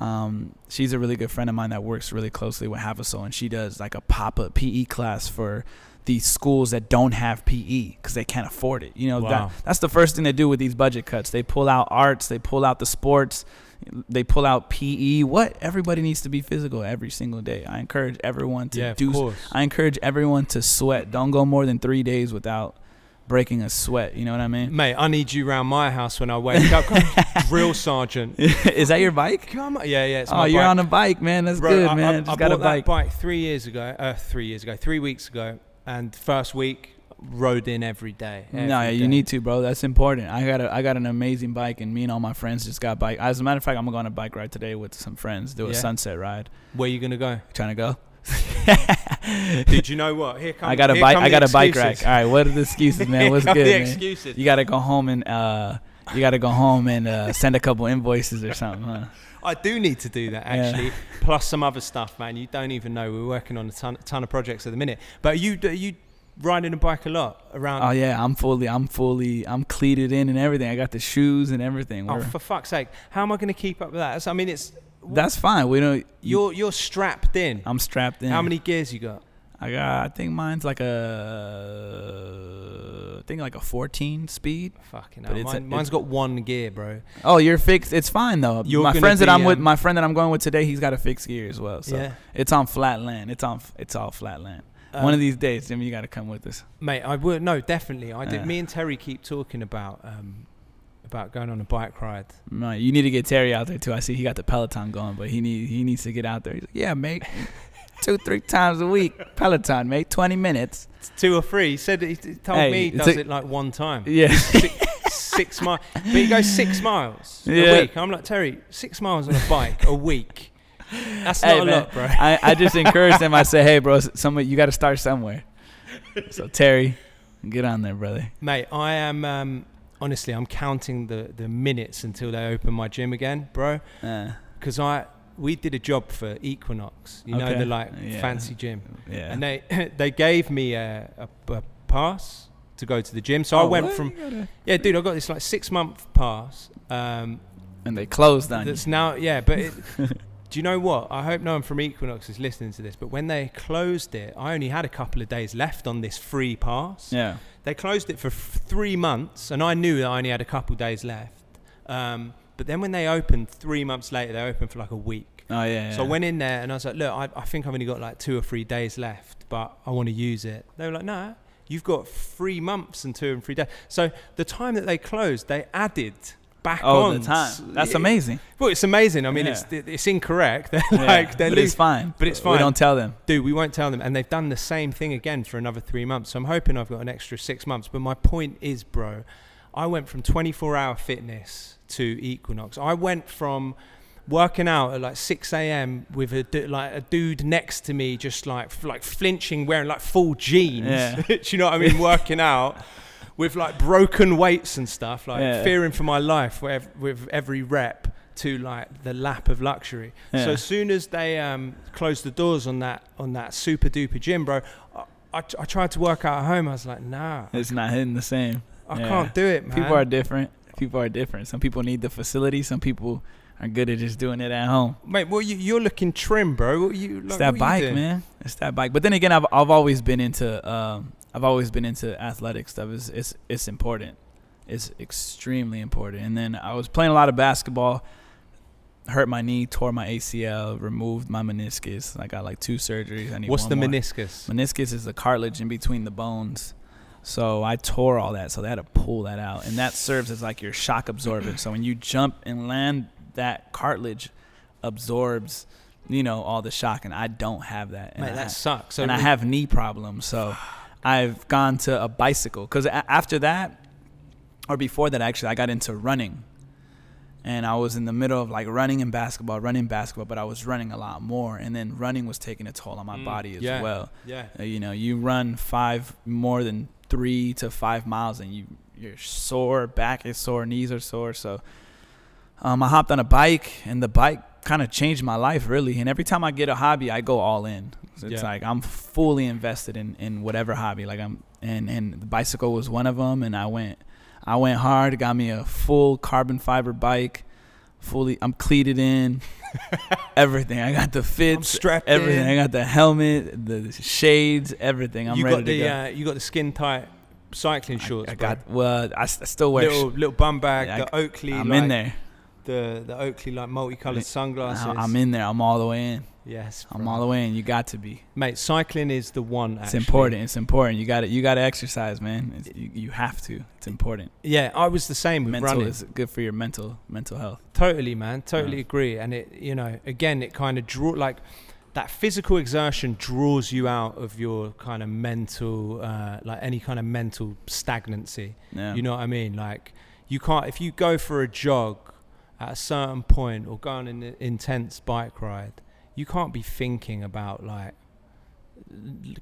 Um, she's a really good friend of mine that works really closely with Havasole, and she does like a pop up PE class for these schools that don't have PE because they can't afford it. You know, Wow. that that's the first thing they do with these budget cuts. They pull out arts, they pull out the sports, they pull out PE. What everybody needs to be physical every single day. I encourage everyone to yeah. Do. course. I encourage everyone to sweat. Don't go more than three days without breaking a sweat. You know what I mean? Mate, I need you around my house when I wake up. Drill sergeant. Is that your bike? Come on. Yeah, yeah. It's oh, you're bike. on a bike, man. That's Bro, good, I, man. I, Just I got a bought bike. that bike three years ago. Uh, three years ago. Three weeks ago. And first week, rode in every day. No, every yeah, you day. need to, bro. That's important. I got a, I got an amazing bike, and me and all my friends just got bike. As a matter of fact, I'm gonna go on a bike ride today with some friends. Do a Yeah? sunset ride. Where you gonna go? Trying to go. Did you know what? Here come. I got a bike. I got a bike rack. All right, what are the excuses, man? What's good, the man? excuses. You gotta go home and uh, you gotta go home and uh, send a couple invoices or something, huh? I do need to do that Yeah. actually. Plus some other stuff, man. You don't even know. We're working on a ton, ton of projects at the minute. But are you are you riding a bike a lot around? Oh yeah, I'm fully, I'm fully, I'm cleated in and everything. I got the shoes and everything. Oh, We're- for fuck's sake! How am I going to keep up with that? That's- I mean, it's That's fine. We don't. You, you're you're strapped in. I'm strapped in. How many gears you got? I got. I think mine's like a. I think like a 14 speed. Fucking hell. Mine, has got one gear, bro. Oh, you're fixed. It's fine though. You're my friends that I'm with, um, my friend that I'm going with today, he's got a fixed gear as well. So yeah, it's on flat land. It's on. It's all flat land. Um, One of these days, Jimi, you got to come with us. mate. I would no, definitely. I did. Yeah. Me and Terry keep talking about um about going on a bike ride. No, you need to get Terry out there too. I see he got the Peloton going, but he need he needs to get out there. He's like, yeah, mate, two three times a week Peloton, mate, 20 minutes. It's two or three. He said he told Hey, me he does a- it like one time. Yeah. six, six miles. But he goes six miles Yeah. a week. I'm like Terry, six miles on a bike a week. That's not Hey, a lot, bro. I, I just encourage them. I say, hey, bro, some you got to start somewhere. So Terry, get on there, brother. Mate, I am um, honestly. I'm counting the the minutes until they open my gym again, bro. Uh, Because I we did a job for Equinox. You know the like Yeah. fancy gym, yeah. and they they gave me a, a, a pass to go to the gym. So I Oh, went what? from yeah, dude. I got this like six month pass. Um, and they closed on you. Now, yeah, but it, do you know what? I hope no one from Equinox is listening to this, but when they closed it, I only had a couple of days left on this free pass. Yeah. They closed it for f- three months, and I knew that I only had a couple of days left. Um, but then when they opened three months later, they opened for like a week. Oh yeah. So I went in there and I was like, look, I, I think I've only got like two or three days left, but I want to use it. They were like, no, you've got three months and two and three days. So the time that they closed, they added back Oh, on. the time. That's Yeah. amazing. Well, it's amazing. I mean, Yeah. it's it's incorrect. They're Yeah, like they're but it's fine. but it's fine. We don't tell them. dude. We won't tell them, and they've done the same thing again for another three months. So I'm hoping I've got an extra six months. But my point is, bro, I went from 24 hour fitness to Equinox. I went from working out at like 6 a.m. with a like a dude next to me, just like like flinching, wearing like full jeans. Yeah. Do you know what I mean? Working out. With like broken weights and stuff, like Yeah. fearing for my life with, with every rep to like the lap of luxury. Yeah. So as soon as they um, closed the doors on that on that super duper gym, bro, I, I, I tried to work out at home. I was like, nah, It's not hitting the same. I Yeah. can't do it, man. People are different. People are different. Some people need the facility. Some people are good at just doing it at home. Mate, well, you, you're looking trim, bro. What you, like, It's that bike, man. It's that bike. But then again, I've I've always been into um I've always been into athletic stuff. It's it's it's important. It's extremely important. And then I was playing a lot of basketball. Hurt my knee, tore my ACL, removed my meniscus. I got like two surgeries. I need What's the more. meniscus? Meniscus is the cartilage in between the bones. So I tore all that. So they had to pull that out, and that serves as like your shock absorber. so when you jump and land, that cartilage absorbs, you know, all the shock, and I don't have that. And I, that sucks. So and I have knee problems, so I've gone to a bicycle. Because after that, or before that, actually, I got into running, and I was in the middle of like running and basketball, running basketball, but I was running a lot more, and then running was taking a toll on my Mm, body as yeah. well. Yeah. Uh, you know, you run five more than three to five miles, and you you're sore, back is sore, knees are sore. So, um, I hopped on a bike, and the bike kind of changed my life really. And every time I get a hobby, I go all in. So it's Yeah. like I'm fully invested in in whatever hobby. Like I'm, and and the bicycle was one of them, and I went, I went hard. Got me a full carbon fiber bike. Fully, I'm cleated in, everything. I got the fits, everything. in. I got the helmet, the shades, everything. I'm you ready got the to go. uh, you got the skin tight cycling shorts. I, bro. got well. I still wear. little little bum bag, Yeah, I- the Oakley. I'm like, in there. The the Oakley like multicolored I- sunglasses. I'm in there. I'm all the way in. Yes, I'm all the way in. You got to be. Mate, cycling is the one. It's important. It's important. You got to You got to exercise, man. It's, you, you have to. It's important. Yeah, I was the same with mental running. is good for your mental mental health. Totally, man. Totally Yeah. agree. And it, you know, again, it kind of draw like that physical exertion draws you out of your kind of mental, uh, like any kind of mental stagnancy. Yeah. You know what I mean? Like you can't if you go for a jog at a certain point or go on an intense bike ride, you can't be thinking about like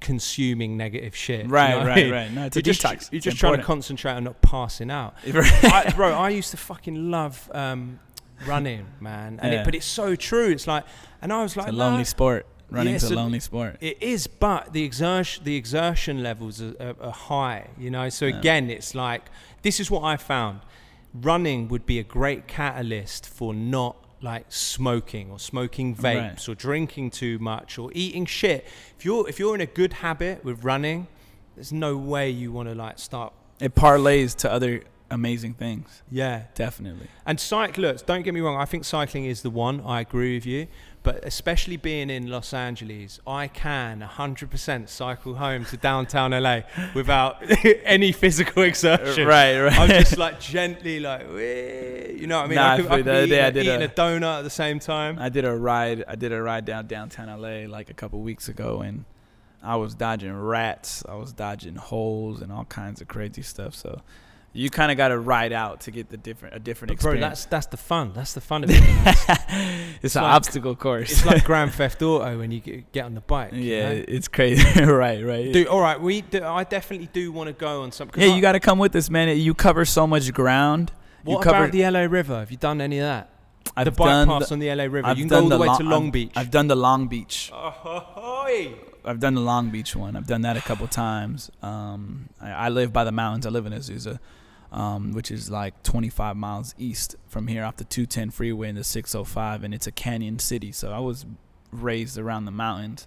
consuming negative shit. you Right, know what I right, mean? right. No, it's You're a just, detox. you're just trying to concentrate on not passing out. I, bro, I used to fucking love um, running, man. And Yeah. it, but it's so true. It's like, and I was like, It's a nah, lonely sport. Running's Yeah, a lonely sport. it is, but the exertion, the exertion levels are, are, are high. You know, so Yeah. again, it's like this is what I found. Running would be a great catalyst for not like smoking or smoking Right. vapes or drinking too much or eating shit. If you're if you're in a good habit with running, there's no way you want to like start. It parlays to other amazing things. Yeah, Definitely. And cyclers, don't get me wrong, I think cycling is the one. I agree with you. But especially being in Los Angeles, I can 100% cycle home to downtown LA without any physical exertion. Right, right. I'm just like gently like, "Wee," you know what I mean? Nah, I could, I I could the other be day I eating, did eating a- a, donut at the same time. I did a ride. I did a ride down downtown LA like a couple weeks ago, and I was dodging rats. I was dodging holes and all kinds of crazy stuff. So you kind of got to ride out to get the different a different But bro, experience. that's that's the fun. That's the fun of it. it's an like- obstacle course. it's like Grand Theft Auto when you get, get on the bike. you yeah, know? it's crazy. right, right. Dude, all right, we. Do, I definitely do want to go on some. 'cause yeah, I- you got to come with us, man. You cover so much ground. you What covered- about the LA River? Have you done any of that? I've the done bypass the- on the LA River. I've you can go all the, way Long- to Long I've- Beach. I've done the Long Beach. Oh, I've done the Long Beach one. I've done that a couple times. Um, I, I live by the mountains. I live in Azusa, um, which is like 25 miles east from here off the 210 freeway in the 605, and it's a canyon city. So I was raised around the mountains,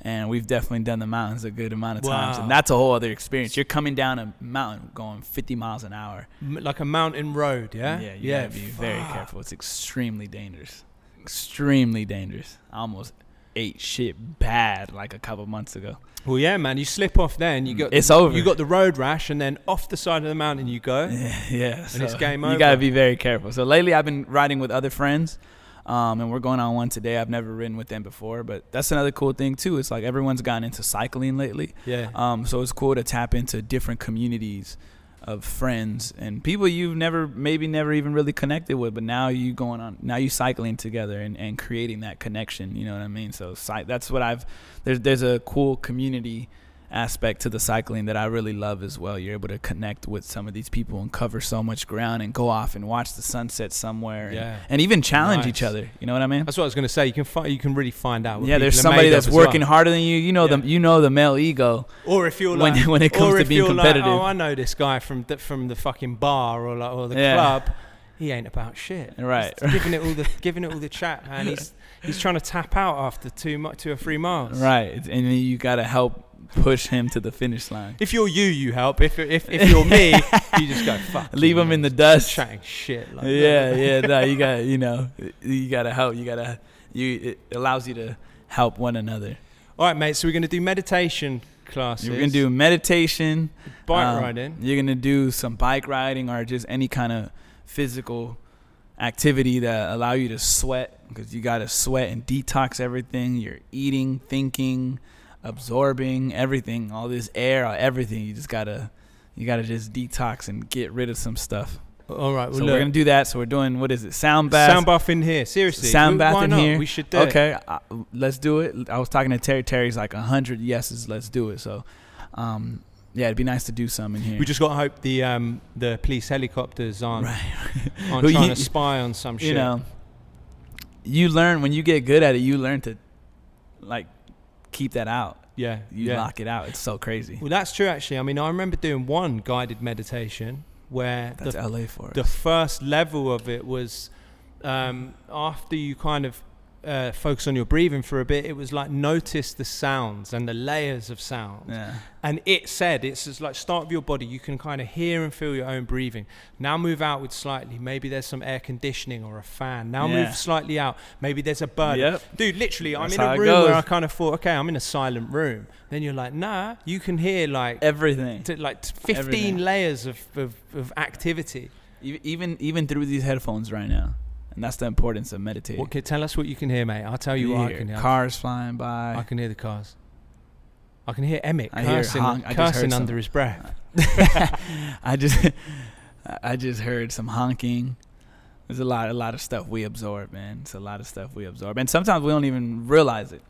and we've definitely done the mountains a good amount of times, Wow. and that's a whole other experience. You're coming down a mountain going 50 miles an hour. Like a mountain road, yeah. Yeah, you gotta be very careful. It's extremely dangerous. Extremely dangerous. I almost ate shit bad like a couple months ago. Well, yeah, man. You slip off there, and you got It's the, over. You got the road rash, and then off the side of the mountain you go. Yeah, yeah. And it's game You gotta be very careful. So lately, I've been riding with other friends, um, and we're going on one today. I've never ridden with them before, but that's another cool thing too. It's like everyone's gotten into cycling lately, Yeah. um, so it's cool to tap into different communities of friends and people you've never maybe never even really connected with but now you going on now you cycling together and, and creating that connection you know what i mean? So that's what i've there's there's a cool community aspect to the cycling that i really love as well you're able to connect with some of these people and cover so much ground and go off and watch the sunset somewhere and, Yeah. and even challenge Nice. each other you know what i mean That's what I was going to say. You can fi- you can really find out. Yeah there's somebody that's as well. working harder than you you know Yeah. the you know the male ego Or if you're when- like, when it comes to being competitive. Like, oh, I know this guy from the, from the fucking bar or like, or the Yeah. club. He ain't about shit. Right. He's giving it all the giving it all the chat, man. He's he's trying to tap out after two two or three miles. right and then you gotta help push him to the finish line If you're you, you help. If if if you're me, you just go fuck. leave him in the dust chatting shit. Like, yeah, yeah, no, you got you know, you gotta help. You gotta you. It allows you to help one another. All right, mate. So we're gonna do meditation classes. You're gonna do meditation, bike um, riding. You're gonna do some bike riding or just any kind of physical activity that allow you to sweat because you gotta sweat and detox everything. You're eating, thinking, absorbing everything, all this air, everything. You just gotta you gotta just detox and get rid of some stuff. All right. Well, so look, we're gonna do that. So we're doing what is it? Sound bath. sound bath in here. Seriously. Sound bath why in not? here. We should do it. Okay, uh, let's do it. I was talking to Terry. Terry's like a hundred yeses. Let's do it. So, um, yeah, it'd be nice to do some in here. We just got to hope the um the police helicopters aren't right. aren't Well, trying you- to spy on some shit. you know, you learn when you get good at it. You learn to like keep that out. Yeah. You yeah. lock it out. It's so crazy. Well, that's true. Actually, I mean, I remember doing one guided meditation where That's the LA for us. the first level of it was um, after you kind of uh, focus on your breathing for a bit. It was like notice the sounds and the layers of sound. yeah. And it said it's just like start with your body. You can kind of hear and feel your own breathing. Now move outward slightly. Maybe there's some air conditioning or a fan. Now Yeah. move slightly out. Maybe there's a bird. Yep. Dude, literally, That's I'm in a room where. I kind of thought, okay, I'm in a silent room. Then you're like, nah, you can hear like Everything. to like 15 Everything. layers of, of, of activity. Even even through these headphones right now, and that's the importance of meditating. Okay, tell us what you can hear, mate. I'll tell you, what I can hear. Cars flying by. I can hear the cars. I can hear Emmett I hear cursing, honk- I just heard cursing some- under his breath. I just I just heard some honking. There's a lot a lot of stuff we absorb, man. It's a lot of stuff we absorb. And sometimes we don't even realize it.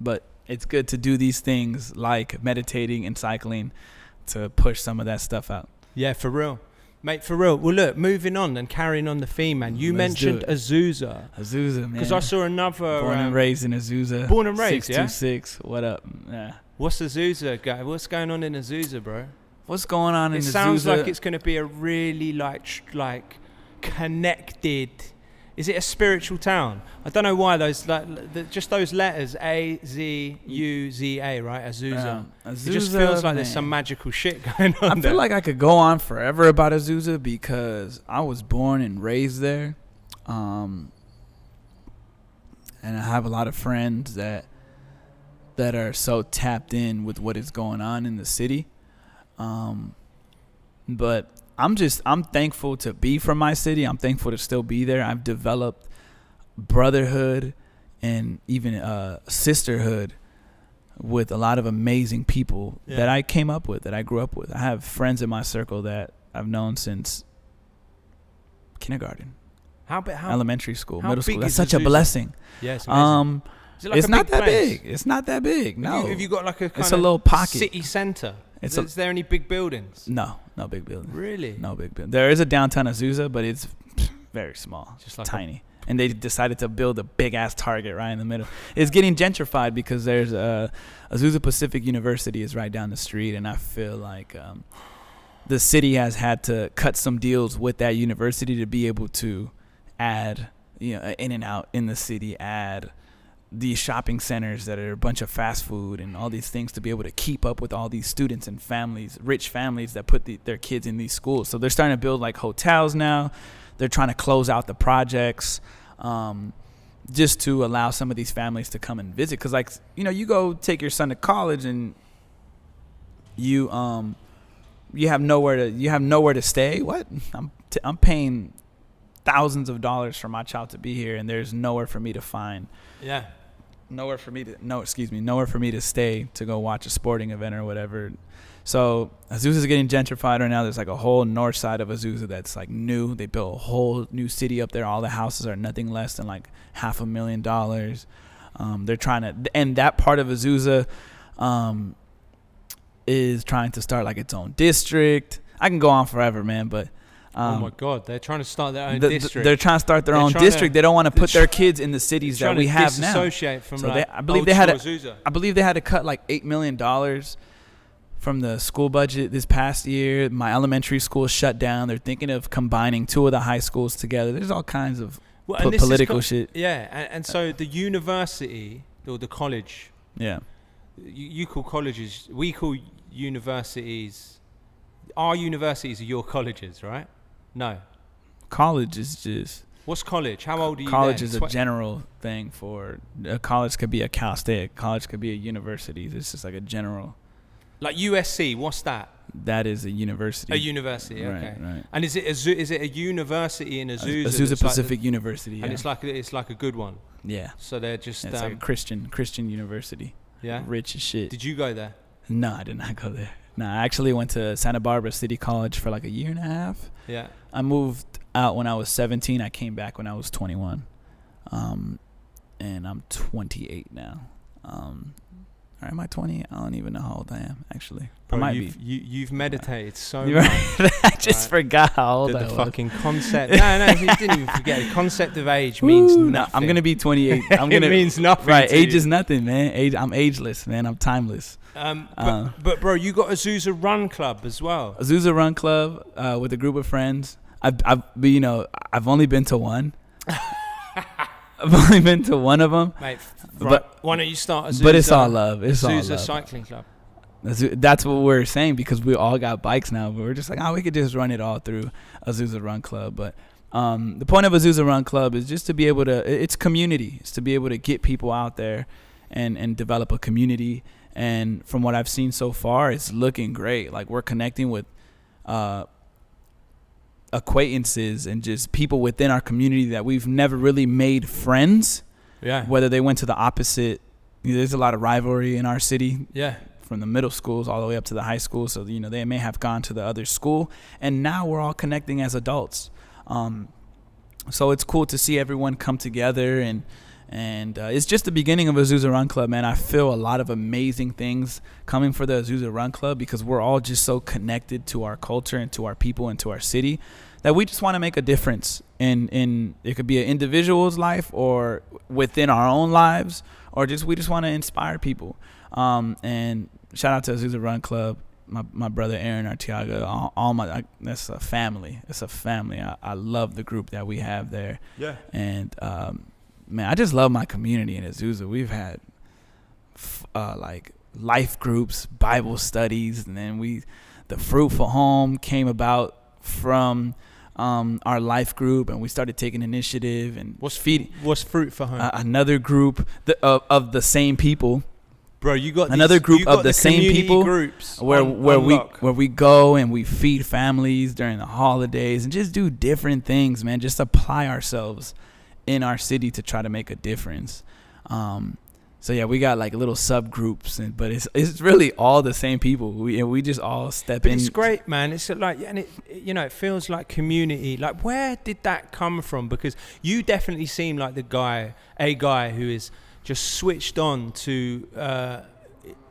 But it's good to do these things like meditating and cycling to push some of that stuff out. Yeah, for real. Mate, for real. Well, look, moving on and carrying on the theme, man. You Let's mentioned it. Azusa. Azusa, man. Because I saw another. born um, and raised in Azusa. born and raised, yeah? 626. What up? Yeah. What's Azusa, guy? What's going on in Azusa, bro? What's going on in It sounds like it's going to be a really like like connected. Is it a spiritual town? I don't know why those like the, just those letters A Z U Z A right Azusa. Um, it just feels like there's some magical shit going on I there. feel like I could go on forever about Azusa because I was born and raised there. Um, and I have a lot of friends that that are so tapped in with what is going on in the city. Um, but I'm just I'm thankful to be from my city. I'm thankful to still be there. I've developed brotherhood and even uh, sisterhood with a lot of amazing people Yeah. that I came up with, that I grew up with. I have friends in my circle that I've known since kindergarten, how? How, elementary school, how middle school. That's such a blessing. yeah, it's. Um, it like it's not that place? big. It's not that big. No, Have you, have you got like a kind it's a of little pocket. city center? It's is, a- there any big buildings? No, no big building. Really? No big building. There is a downtown Azusa, but it's very small, Just like tiny. and they decided to build a big ass Target right in the middle. It's getting gentrified because there's a Azusa Pacific University is right down the street, and I feel like um, the city has had to cut some deals with that university to be able to add, you know, in and out in the city, add these shopping centers that are a bunch of fast food and all these things to be able to keep up with all these students and families, rich families that put the, their kids in these schools. So they're starting to build like hotels now. They're trying to close out the projects um, just to allow some of these families to come and visit. Because like you know, you go take your son to college and you um you have nowhere to you have nowhere to stay. What I'm t- I'm paying thousands of dollars for my child to be here, and there's nowhere for me to find Yeah. Nowhere for me to no excuse me nowhere for me to stay to go watch a sporting event or whatever. So azusa is getting gentrified right now. There's like a whole north side of azusa that's like new. They built a whole new city up there. All the houses are nothing less than like half a million dollars. Um, they're trying to and that part of azusa um, is trying to start like its own district. I can go on forever man but um, oh my God, they're trying to start their own the- district. they're trying to start their They're own trying to- district. they don't want to put their kids in the cities that we have now. from So like they- I believe they had school a- Azusa. I believe they had to cut like eight million dollars from the school budget this past year. My elementary school shut down. They're thinking of combining two of the high schools together. There's all kinds of Well, po- and this is political co- shit. Yeah, and, and so the university or the college, Yeah, you, you call colleges, we call universities. Our universities are your colleges, right? No. college is just What's college? How old are you? college then? is a general thing for a college could be a Cal State. College could be a university. It's just like a general. Like USC, what's that? That is a university. A university, okay. right. right. And is it a, zoo- is it a university in Azusa? Azusa like Pacific the- University. Yeah. And it's like it's like a good one. yeah. So they're just It's um, like a Christian Christian university. yeah. Rich as shit. Did you go there? no, I did not go there. No, I actually went to Santa Barbara City College for like a year and a half. Yeah. I moved out when I was 17. I came back when I was 21. Um, and I'm 28 now. Um, or am I 20? I don't even know how old I am actually. Bro, I might you've, be. You, you've meditated so much. I just Right. forgot how old I the was. fucking concept. no, no, you didn't even forget. The concept of age means nothing. I'm gonna be 28. I'm it gonna it means nothing. right. to Age you. is nothing, man. Age. I'm ageless, man. I'm timeless. Um, but, Uh. but bro, you got Azusa Run Club as well. Azusa Run Club uh, with a group of friends. I've, I've, but, you know, I've only been to one. I've only been to one of them, Mate, But- why don't you start Azusa? but it's all love. It's all Azusa love. Cycling Club. That's, that's what we're saying because we all got bikes now. But we're just like, oh, we could just run it all through Azusa Run Club. But um, the point of Azusa Run Club is just to be able to. It's community. It's to be able to get people out there and and develop a community. And from what I've seen so far, it's looking great. Like we're connecting with uh, acquaintances and just people within our community that we've never really made friends. Yeah. Whether they went to the opposite. There's a lot of rivalry in our city Yeah. from the middle schools all the way up to the high school. So you know they may have gone to the other school, and now we're all connecting as adults. Um, so it's cool to see everyone come together, and and uh, it's just the beginning of Azusa Run Club, man. I feel a lot of amazing things coming for the Azusa Run Club because we're all just so connected to our culture and to our people and to our city that we just want to make a difference in in it could be an individual's life or within our own lives or just we just want to inspire people. Um, and shout out to Azusa Run Club my, my brother Aaron Artiaga all, all my I, that's a family it's a family. I, I love the group that we have there. Yeah. and um, man I just love my community in Azusa. We've had f- uh, like life groups Bible studies and then we the fruitful home came about from um, our life group and we started taking initiative and What's feeding What's fruit for home, uh, another group th- of, of the same people bro? You got another these- group of got the same people groups where on- where on we lock. where we go and we feed families during the holidays and just do different things, man. Just apply ourselves in our city to try to make a difference. Um, so yeah, we got like little subgroups, and but it's it's really all the same people. We and we just all step But in. it's great, man. It's like, and it, you know, it feels like community. Like, where did that come from? Because you definitely seem like the guy, a guy who is just switched on to, uh,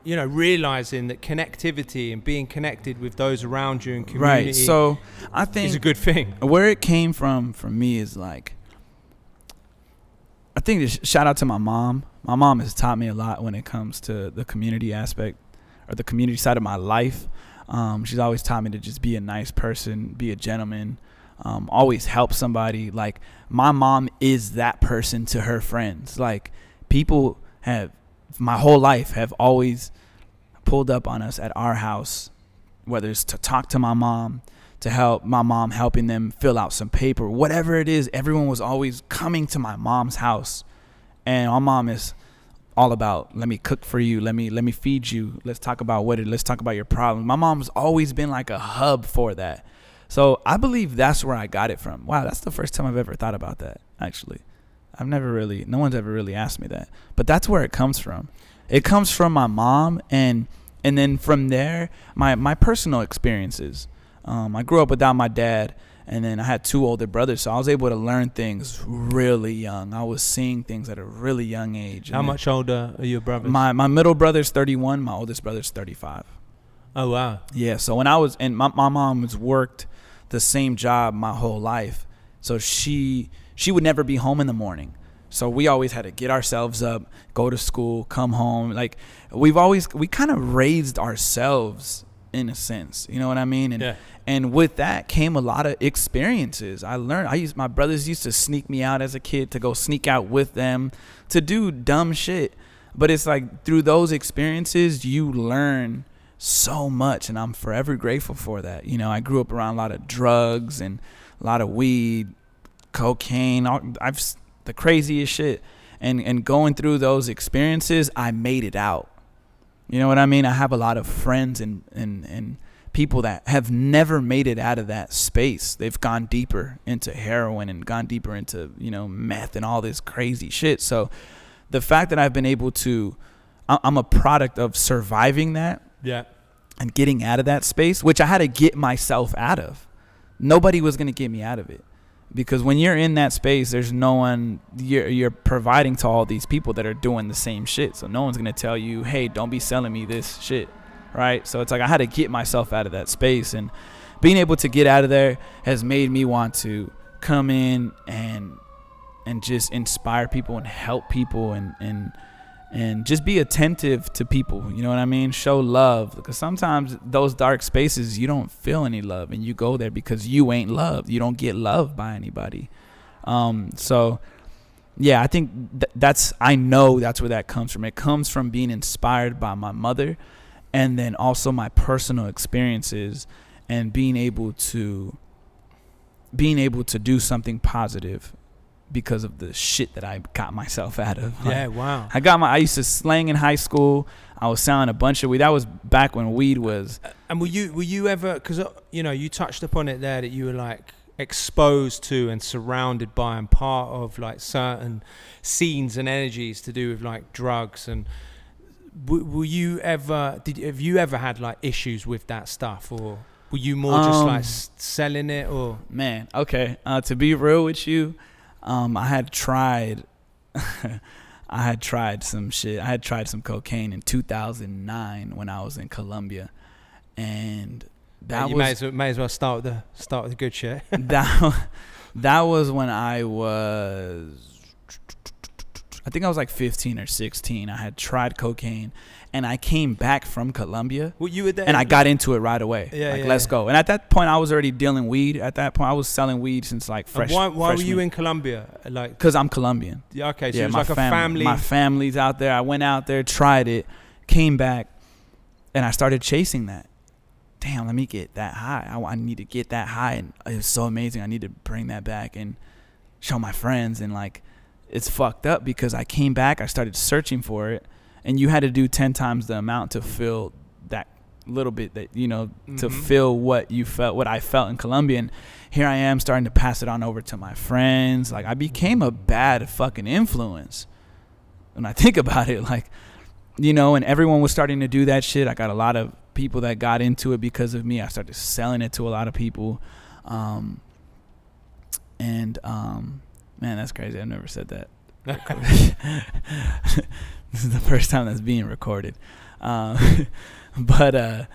you know, realizing that connectivity and being connected with those around you and community Right. So I is a good thing. where it came from for me is like I think shout out to my mom. My mom has taught me a lot when it comes to the community aspect or the community side of my life. Um, she's always taught me to just be a nice person, be a gentleman, um, always help somebody. Like my mom is that person to her friends. Like people have my whole life have always pulled up on us at our house, whether it's to talk to my mom, to help my mom helping them fill out some paper, whatever it is, everyone was always coming to my mom's house. And my mom is all about let me cook for you, let me let me feed you, let's talk about what it let's talk about your problems. My mom's always been like a hub for that. So I believe that's where I got it from. Wow, that's the first time I've ever thought about that, actually. I've never really no one's ever really asked me that. But that's where it comes from. It comes from my mom and and then from there my my personal experiences. Um, I grew up without my dad, and then I had two older brothers, so I was able to learn things really young. I was seeing things at a really young age. How much older are your brothers? My my middle brother's 31. My oldest brother's 35. oh wow. Yeah. So when I was and my my mom has worked the same job my whole life, so she she would never be home in the morning. So we always had to get ourselves up, go to school, come home. Like we've always we kind of raised ourselves in a sense. You know what I mean? And Yeah. and with that came a lot of experiences. I learned. I used my brothers used to sneak me out as a kid to go sneak out with them to do dumb shit. But it's like through those experiences you learn so much and I'm forever grateful for that. You know, I grew up around a lot of drugs and a lot of weed, cocaine, all, I've the craziest shit. And and going through those experiences, I made it out. You know what I mean? I have a lot of friends and and and people that have never made it out of that space. They've gone deeper into heroin and gone deeper into, you know, meth and all this crazy shit. So the fact that I've been able to I'm a product of surviving that. Yeah. And getting out of that space, which I had to get myself out of. Nobody was going to get me out of it because when you're in that space there's no one you're, you're providing to all these people that are doing the same shit. So no one's going to tell you hey don't be selling me this shit right? So it's like i had to get myself out of that space. And being able to get out of there has made me want to come in and and just inspire people and help people and and and just be attentive to people you know what i mean? Show love because sometimes those dark spaces you don't feel any love and you go there because you ain't loved. You don't get loved by anybody. Um, so yeah i think th- that's i know that's where that comes from. It comes from being inspired by my mother and then also my personal experiences and being able to being able to do something positive because of the shit that I got myself out of. Like, yeah, wow. I got my. I used to slang in high school. I was selling a bunch of weed. That was back when weed was. And were you were you ever? Because uh, you know you touched upon it there that you were like exposed to and surrounded by and part of like certain scenes and energies to do with like drugs and were you ever did have you ever had like issues with that stuff or were you more just um, like selling it or man okay uh, to be real with you um, I had tried. I had tried some shit. I had tried some cocaine in 2009 when I was in Colombia, and that you was, may as, well, may as well start with the start with the good shit. that that was when I was I think I was like 15 or 16. I had tried cocaine, and I came back from Colombia. Well, you were there, and I got into it right away. Yeah, like, yeah, let's yeah. go. And at that point, I was already dealing weed. At that point, I was selling weed since like fresh. And why why were you in Colombia? Like, because I'm Colombian. Yeah, okay. So yeah, my like fam- family. My family's out there. I went out there, tried it, came back, and I started chasing that. Damn, let me get that high. I, I need to get that high, and it was so amazing. I need to bring that back and show my friends and like it's fucked up because I came back, I started searching for it, and you had to do 10 times the amount to fill that little bit that, you know, mm-hmm. to fill what you felt, what I felt in Colombia. And here I am starting to pass it on over to my friends. Like, I became a bad fucking influence when I think about it. Like, you know, and everyone was starting to do that shit. I got a lot of people that got into it because of me. I started selling it to a lot of people. Um, and, um, Man, that's crazy. I've never said that. this is the first time that's being recorded. Um, but uh,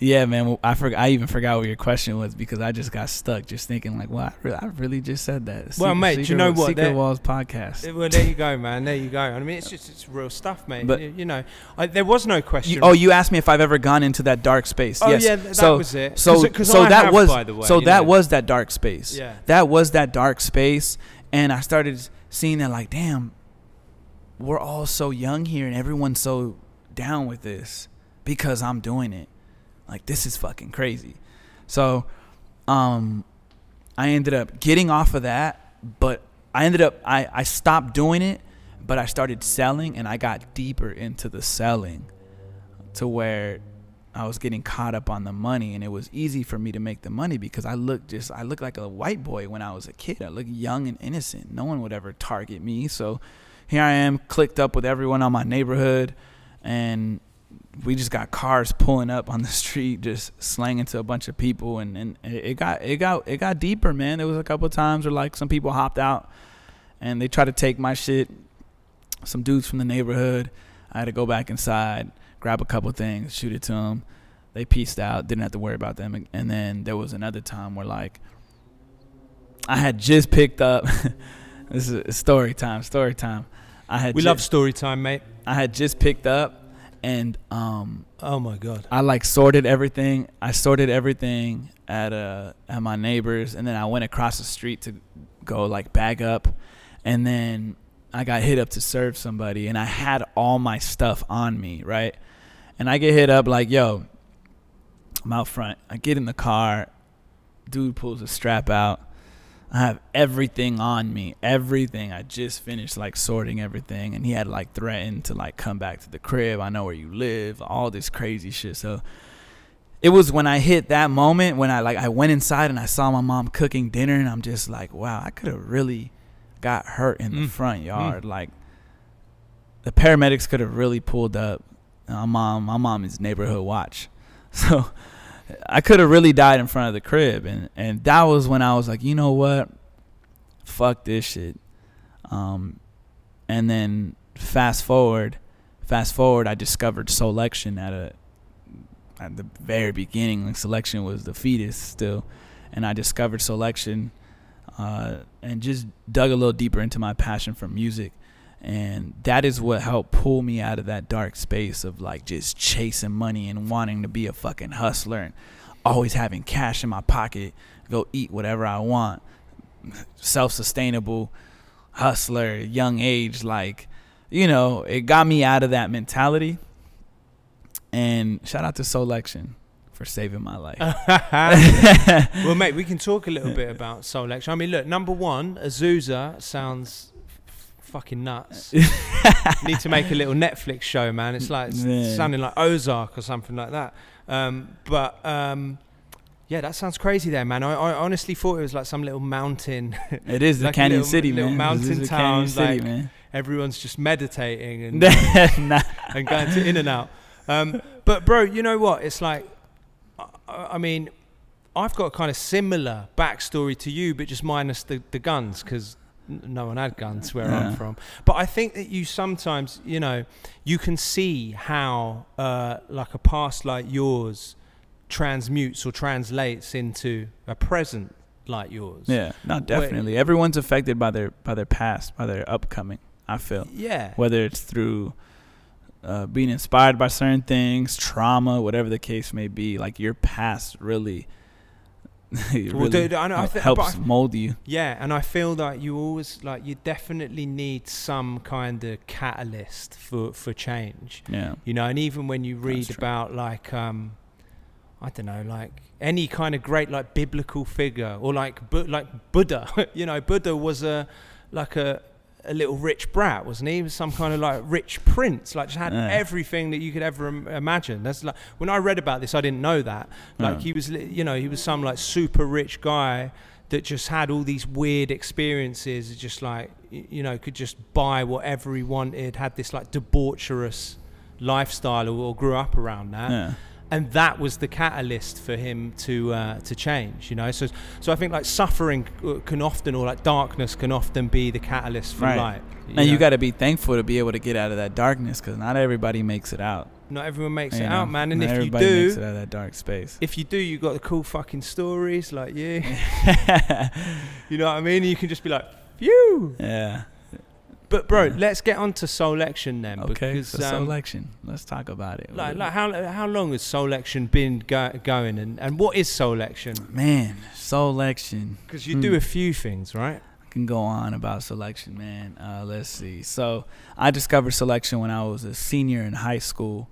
yeah, man, I forgot. I even forgot what your question was because I just got stuck just thinking like, "Wow, I really, I really just said that." Secret, well, mate, Secret, you know what? Secret Walls podcast. Well, there you go, man. There you go. I mean, it's just it's real stuff, mate. But you know, I, there was no question. You, oh, you asked me if I've ever gone into that dark space. Oh, yes. yeah, that so, was it. So, Cause, cause so I that have, was way, so that know. was that dark space. Yeah, that was that dark space, and I started seeing that like, damn, we're all so young here and everyone's so down with this because I'm doing it. Like this is fucking crazy. So, um, I ended up getting off of that, but I ended up I I stopped doing it, but I started selling and I got deeper into the selling to where I was getting caught up on the money, and it was easy for me to make the money because I looked just I looked like a white boy when I was a kid. I looked young and innocent. No one would ever target me. So here I am, clicked up with everyone on my neighborhood, and we just got cars pulling up on the street, just slanging to a bunch of people, and, and it got it got it got deeper, man. There was a couple times where like some people hopped out, and they tried to take my shit. Some dudes from the neighborhood. I had to go back inside grab a couple things, shoot it to them. They pieced out, didn't have to worry about them. And then there was another time where like I had just picked up. this is story time. Story time. I had. We love story time, mate. I had just picked up, and um. Oh my god. I like sorted everything. I sorted everything at uh at my neighbors, and then I went across the street to go like bag up, and then I got hit up to serve somebody, and I had all my stuff on me, right? And I get hit up like, yo, I'm out front. I get in the car. Dude pulls a strap out. I have everything on me, everything. I just finished like sorting everything, and he had like threatened to like come back to the crib. I know where you live, all this crazy shit. So it was when I hit that moment when I like I went inside and I saw my mom cooking dinner, and I'm just like, wow, I could have really got hurt in the Mm. front yard. Mm. Like the paramedics could have really pulled up. My mom, my mom is neighborhood watch, so I could have really died in front of the crib, and and that was when I was like, you know what, fuck this shit. Um, and then fast forward, fast forward, I discovered Soulection at a at the very beginning. Like Soulection was the fetus still, and I discovered Soulection, uh, and just dug a little deeper into my passion for music. And that is what helped pull me out of that dark space of like just chasing money and wanting to be a fucking hustler and always having cash in my pocket, go eat whatever I want, self sustainable hustler, young age. Like, you know, it got me out of that mentality. And shout out to Soulection for saving my life. well, mate, we can talk a little bit about Soulection. I mean, look, number one, Azusa sounds fucking nuts. Need to make a little Netflix show, man. It's like it's Yeah. sounding like Ozark or something like that. Um, but um, yeah, that sounds crazy there, man. I, I honestly thought it was like some little mountain. It is the Like a Canyon little- City, little man. mountain the town, Canyon City, like- man. Everyone's just meditating and Nah. and going to in and out. Um, but bro, you know what? It's like, I, I mean, I've got a kind of similar backstory to you, but just minus the, the guns because no one had guns where I'm from. But I think that you sometimes, you know, you can see how uh, like a past like yours transmutes or translates into a present like yours. Yeah, no, definitely. Everyone's affected by their by their past, by their upcoming. I feel Yeah. whether it's through uh, being inspired by certain things, trauma, whatever the case may be. Like your past really, it Well, really dude, I know- I thi- helps mold you. Yeah, and I feel that you always like you definitely need some kind of catalyst for for change. Yeah, You know, and even when you read about like um I don't know, like any kind of great like biblical figure or like Bu- like Buddha, you know, Buddha was a like a a little rich brat, wasn't he? He was some kind of like rich prince, like just had Yeah. everything that you could ever Im- imagine. That's like when I read about this, I didn't know that. Like Yeah. he was, you know, he was some like super rich guy that just had all these weird experiences, just like you know, could just buy whatever he wanted, had this like debaucherous lifestyle or, or grew up around that yeah, and that was the catalyst for him to uh, to change you know so so i think like suffering uh, can often or like darkness can often be the catalyst for Right. light and you know? got to be thankful to be able to get out of that darkness because not everybody makes it out. not everyone makes you it know? out man and if you everybody makes it do out of that dark space. if you do you got the cool fucking stories like you you know what i mean you can just be like phew yeah. But bro Yeah. let's get on to Soulection then Okay. because So um, Soulection. Let's talk about it. like, like how how long has Soulection been go- going and and what is Soulection man, Soulection. because you Hmm. do a few things right I can go on about Soulection, man. Uh, let's see. So I discovered Soulection when I was a senior in high school,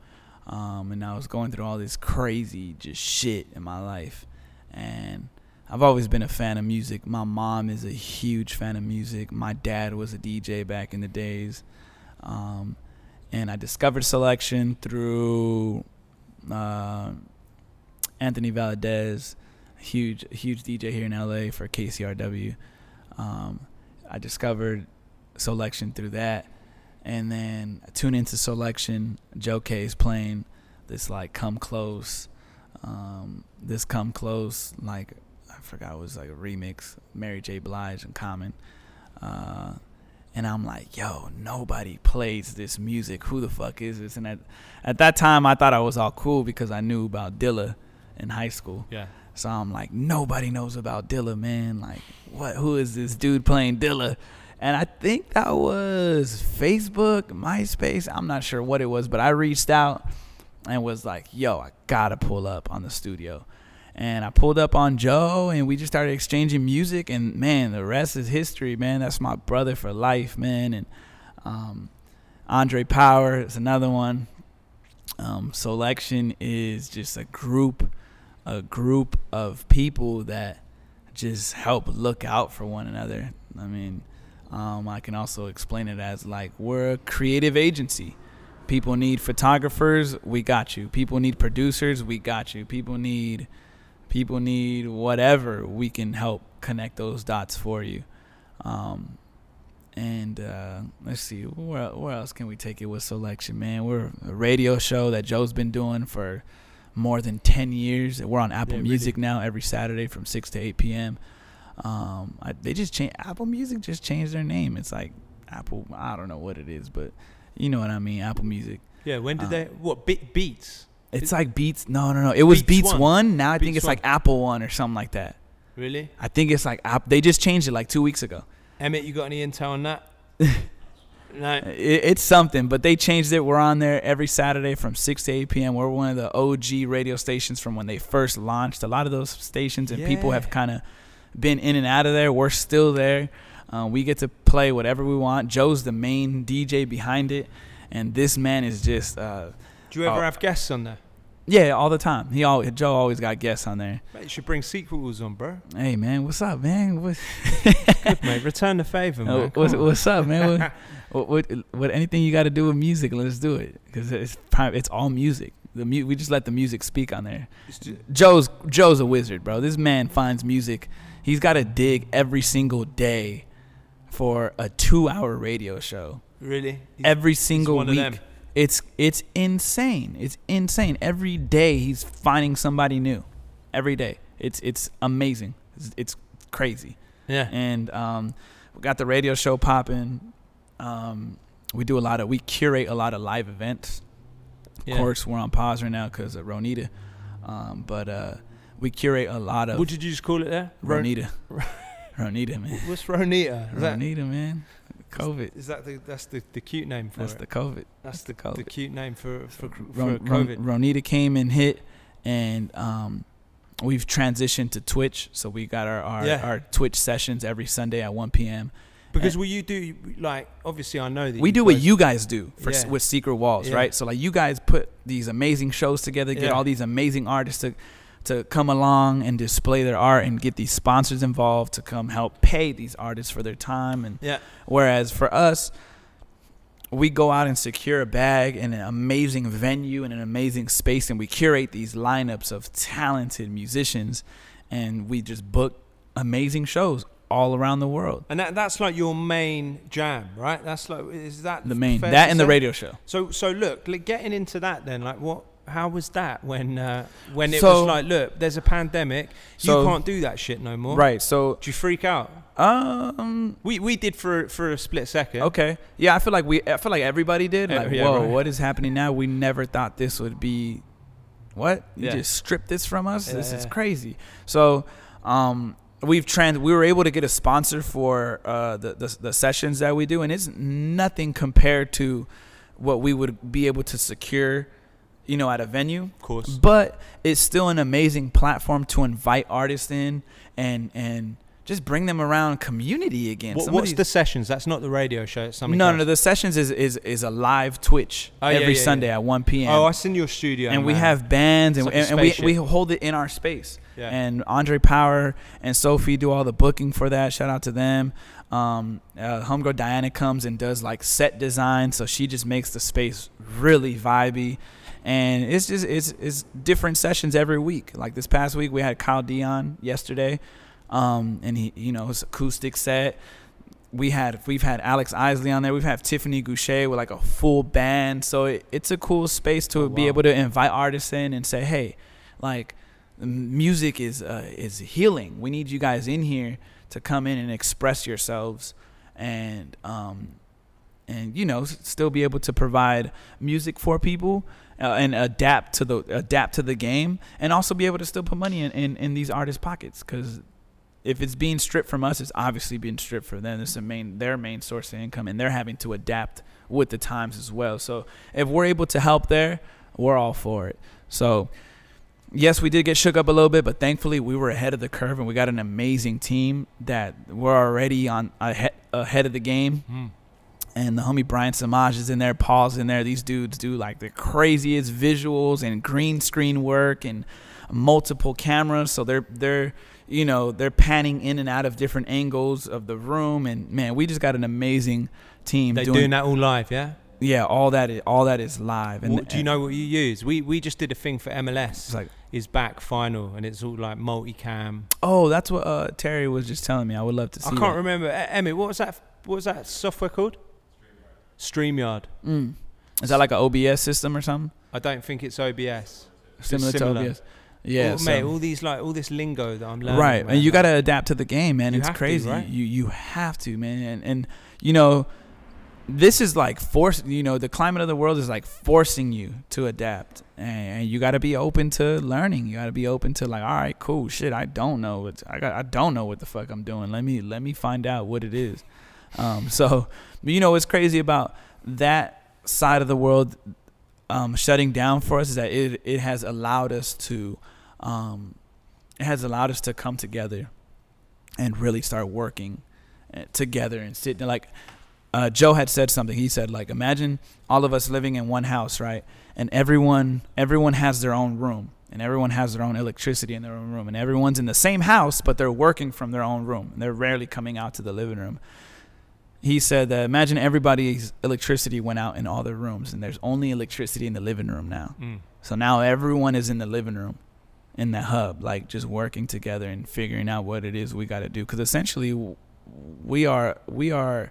um, and I was going through all this crazy just shit in my life, and I've always been a fan of music. My mom is a huge fan of music. My dad was a DJ back in the days, um, and I discovered Soulection through uh, Anthony Valadez, huge huge DJ here in LA for KCRW. Um, I discovered Soulection through that, and then I tune into Soulection. Joe Kay is playing this like "Come Close," um, this "Come Close" like forgot it was like a remix, Mary J. Blige and Common, uh, and I'm like, yo, nobody plays this music. Who the fuck is this? And at at that time, I thought I was all cool because I knew about Dilla in high school. yeah So I'm like, nobody knows about Dilla, man. Like, what? Who is this dude playing Dilla? And I think that was Facebook, MySpace. I'm not sure what it was, but I reached out and was like, yo, I gotta pull up on the studio. And I pulled up on Joe, and we just started exchanging music. And man, the rest is history, man. That's my brother for life, man. And um, Andre Power is another one. Um, Soulection is just a group a group of people that just help look out for one another. I mean, um, I can also explain it as like we're a creative agency. People need photographers, we got you. People need producers, we got you. People need people need whatever, we can help connect those dots for you. Um, and uh, let's see, where where else can we take it with Soulection, man? We're a radio show that Joe's been doing for more than ten years. We're on Apple Yeah, Music now every Saturday from six to eight p.m. Um, I, they just changed Apple Music just changed their name. It's like Apple. I don't know what it is, but you know what I mean. Apple Music. Yeah, when did Uh, they? What Be- Beats? It's Is- like Beats. No, no, no. It was Beats Beats, One. One. Now I think Beats it's like Apple One or something like that. Really? I think it's like app. They just changed it like two weeks ago. Emmett, you got any intel on that? no. It, it's something, but they changed it. We're on there every Saturday from 6 to 8 p.m. We're one of the OG radio stations from when they first launched. A lot of those stations and people have kind of been in and out of there. We're still there. Uh, we get to play whatever we want. Joe's the main DJ behind it, and this man is just uh, Do you ever Oh. have guests on there? yeah, all the time. He always Joe always got guests on there. Mate, you should bring Secret Walls on, bro. Hey man, what's up, man? What, Good, mate. Return the favor, man. uh, Come what's, on. what's up, man? What, what, what, what anything you got to do with music, let's do it because it's it's all music. The mu- we just let the music speak on there. Joe's Joe's a wizard, bro. This man finds music. He's got to dig every single day for a two-hour radio show. really? He's- Every single week. It's it's insane. It's insane. Every day he's finding somebody new. Every day. It's it's amazing. It's, it's crazy. Yeah. And um, we got the radio show popping. Um, we do a lot of we curate a lot of live events. yeah. Of course, we're on pause right now because of Ronita. Um, but uh, we curate a lot of What did you just call it there? Ronita. Ronita, man. What's Ronita? Is that, Ronita, man. COVID. is that the, that's the, the cute name for That's it? the COVID. that's the, COVID. the cute name for for, for Ron, Ron- COVID. Ronita came and hit, and um, we've transitioned to Twitch. So we got our our, Yeah. our Twitch sessions every Sunday at 1 p.m. because will you do like obviously I know that We you do what you guys do for s with Secret Walls, Yeah. right? So like you guys put these amazing shows together, get Yeah. all these amazing artists to to come along and display their art and get these sponsors involved to come help pay these artists for their time and Yeah. Whereas for us, we go out and secure a bag in an amazing venue and an amazing space, and we curate these lineups of talented musicians, and we just book amazing shows all around the world. And that, that's like your main jam, right? That's like is that The main that and the radio show. So so look, like, getting into that then, like what? How was that when uh, when it So- was like, look, there's a pandemic, So- you can't do that shit no more. Right. So, Do you freak out? um, We we did for for a split second. okay, yeah, I feel like we, I feel like everybody did. Yeah, Like, yeah, whoa, right. what is happening now? We never thought this would be. What you Yeah. just stripped this from us? this is crazy. So, um, we've trans. We were able to get a sponsor for uh, the, the the sessions that we do, and it's nothing compared to what we would be able to secure, you know, at a venue Of course. but it's still an amazing platform to invite artists in and and just bring them around community again. What, what's the sessions? That's not the radio show. It's something no, else. no, the sessions is is is a live Twitch Oh, every yeah, yeah. Sunday at 1 p.m. Oh, I seen your studio. and we have bands and, like and, and we, we hold it in our space. Yeah. And Andre Power and Sophie do all the booking for that. Shout out to them. Um, uh, homegirl Diana comes and does like set design, so she just makes the space really vibey. And it's just it's it's different sessions every week. Like this past week, we had Kyle Dion yesterday, um, and he you know his acoustic set. We had we've had Alex Isley on there. We've had Tiffany Gouché with like a full band. So it, it's a cool space to Oh, be wow. able to invite artists in and say, hey, like music is uh, is healing. We need you guys in here to come in and express yourselves, and um, and you know still be able to provide music for people uh, and adapt to the adapt to the game, and also be able to still put money in in, in these artists' pockets because. If it's being stripped from us, it's obviously being stripped from them. It's main their main source of income, and they're having to adapt with the times as well. So if we're able to help there, we're all for it. So yes, we did get shook up a little bit, but thankfully we were ahead of the curve and we got an amazing team that we're already on ahead, ahead of the game. Mm. And the homie Brian Samaj is in there, Paul's in there. These dudes do like the craziest visuals and green screen work and multiple cameras. So they're they're you know they're panning in and out of different angles of the room, and man, we just got an amazing team. They're doing, doing that all live, yeah. Yeah, all that is all that is live. And What- do you know what you use? We we just did a thing for MLS. It's like, is back final, and it's all like multicam. oh, that's what uh, Terry was just telling me. I would love to see. I can't that. remember. E- Emmett, what was that? What was that software called? Streamyard. Mm. Is that like an OBS system or something? I don't think it's OBS. Similar, similar. to OBS. Yeah, All- so- mate. All these like all this lingo that I'm learning. right, man, and you like- got to adapt to the game, man. It's have to, crazy. right? You you have to, man. And, and you know, this is like force. You know, the climate of the world is like forcing you to adapt, and, and you got to be open to learning. You got to be open to like, all right, cool, shit. I don't know what I got. I don't know what the fuck I'm doing. Let me let me find out what it is. Um, so, you know, what's crazy about that side of the world um, shutting down for us is that it it has allowed us to um, it has allowed us to come together and really start working uh, together and sitting like uh, Joe had said something. He said like imagine all of us living in one house, right? And everyone everyone has their own room and everyone has their own electricity in their own room and everyone's in the same house but they're working from their own room and they're rarely coming out to the living room. He said that imagine everybody's electricity went out in all their rooms and there's only electricity in the living room now. Mm. So now everyone is in the living room, in the hub, like just working together and figuring out what it is we got to do. Because essentially, we are we are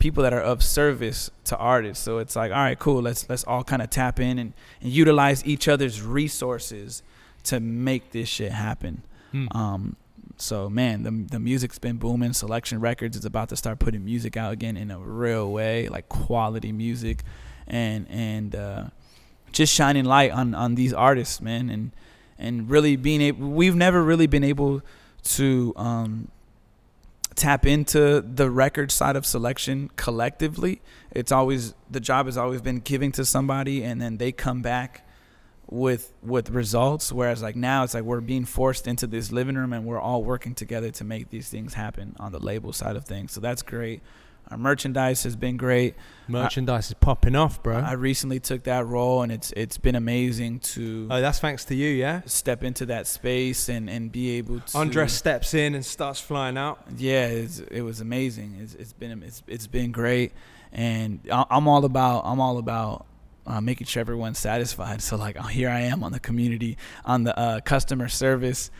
people that are of service to artists. So it's like, all right, cool. Let's let's all kind of tap in and, and utilize each other's resources to make this shit happen. Mm. Um, so man, the the music's been booming. Soulection Records is about to start putting music out again in a real way, like quality music, and and uh, just shining light on on these artists, man, and and really being able. We've never really been able to um, tap into the record side of Soulection collectively. It's always the job has always been giving to somebody, and then they come back with with results whereas like now it's like we're being forced into this living room and we're all working together to make these things happen on the label side of things so that's great our merchandise has been great Merchandise is popping off, bro. i recently took that role and it's it's been amazing to oh, that's thanks to you, yeah. step into that space and and be able to Andres steps in and starts flying out. yeah it's, it was amazing it's, it's been it's, it's been great and i'm all about i'm all about uh, making sure everyone's satisfied. So like here i am on the community on the uh, customer service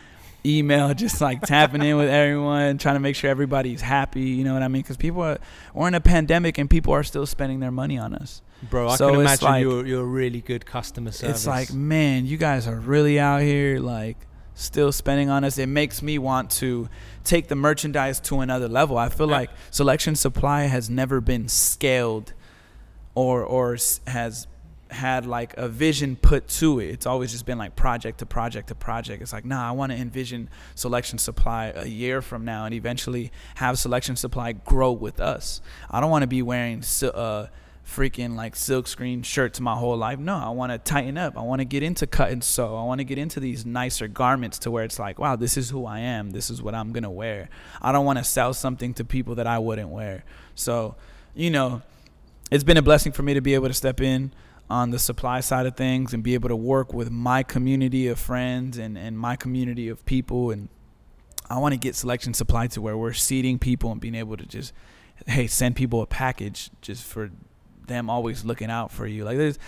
email just like tapping in with everyone trying to make sure everybody's happy you know what i mean? Because people are we're in a pandemic and people are still spending their money on us. Bro, I So can imagine like- you're you're a really good customer service. it's like man you guys are really out here like still spending on us. It makes me want to take the merchandise to another level. I feel Yeah. like Soulection supply has never been scaled or or has had like a vision put to it it's always just been like project to project to project it's like nah i want to envision Soulection supply a year from now and eventually have Soulection supply grow with us i don't want to be wearing uh freaking like silk screen shirts my whole life. No, I want to tighten up. I want to get into cut and sew. I want to get into these nicer garments to where it's like, wow, this is who I am. This is what I'm going to wear. I don't want to sell something to people that I wouldn't wear. So, you know, it's been a blessing for me to be able to step in on the supply side of things and be able to work with my community of friends and, and my community of people. And I want to get Soulection supply to where we're seating people and being able to just, hey, send people a package just for them always looking out for you. Like there's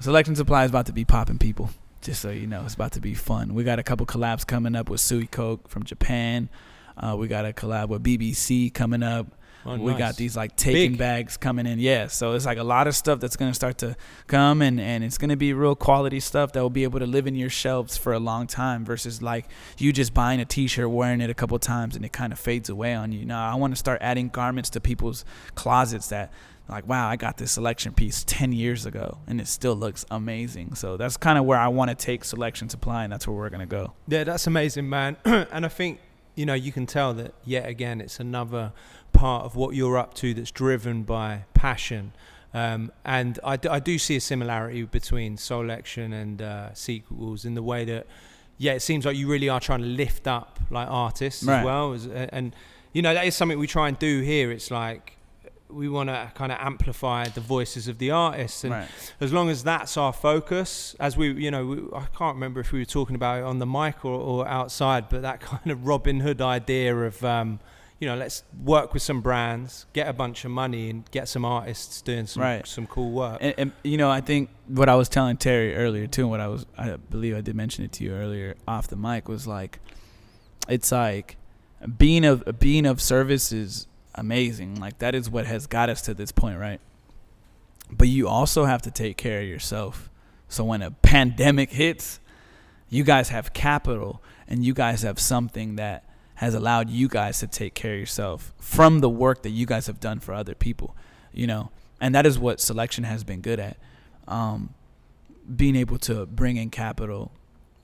Soulection supply is about to be popping people. Just so you know, it's about to be fun. We got a couple collabs coming up with Suicoke from Japan. Uh, we got a collab with BBC coming up. Oh, we nice. got these like taking Big. bags coming in. Yeah, so it's like a lot of stuff that's gonna start to come, and and it's gonna be real quality stuff that will be able to live in your shelves for a long time. Versus like you just buying a T-shirt, wearing it a couple times, and it kind of fades away on you. Now I want to start adding garments to people's closets that like wow i got this Soulection piece 10 years ago and it still looks amazing so that's kind of where i want to take Soulection supply and that's where we're going to go Yeah, that's amazing, man. and I think you know you can tell that yet again it's another part of what you're up to that's driven by passion. Um, and I, d- I do see a similarity between Soulection and uh, Secret Walls in the way that, yeah, it seems like you really are trying to lift up like artists Right. as well. As, and you know that is something we try and do here. It's like we want to kind of amplify the voices of the artists, and Right. as long as that's our focus, as we, you know, we, I can't remember if we were talking about it on the mic or, or outside, but that kind of Robin Hood idea of, um, you know, let's work with some brands, get a bunch of money, and get some artists doing some Right. some cool work. And, and you know, I think what I was telling Terry earlier too, and what I was, I believe I did mention it to you earlier off the mic was like, it's like being of being of service is amazing. Like that is what has got us to this point, right? But you also have to take care of yourself. So when a pandemic hits, you guys have capital and you guys have something that has allowed you guys to take care of yourself from the work that you guys have done for other people, you know. And that is what Soulection has been good at. Um, being able to bring in capital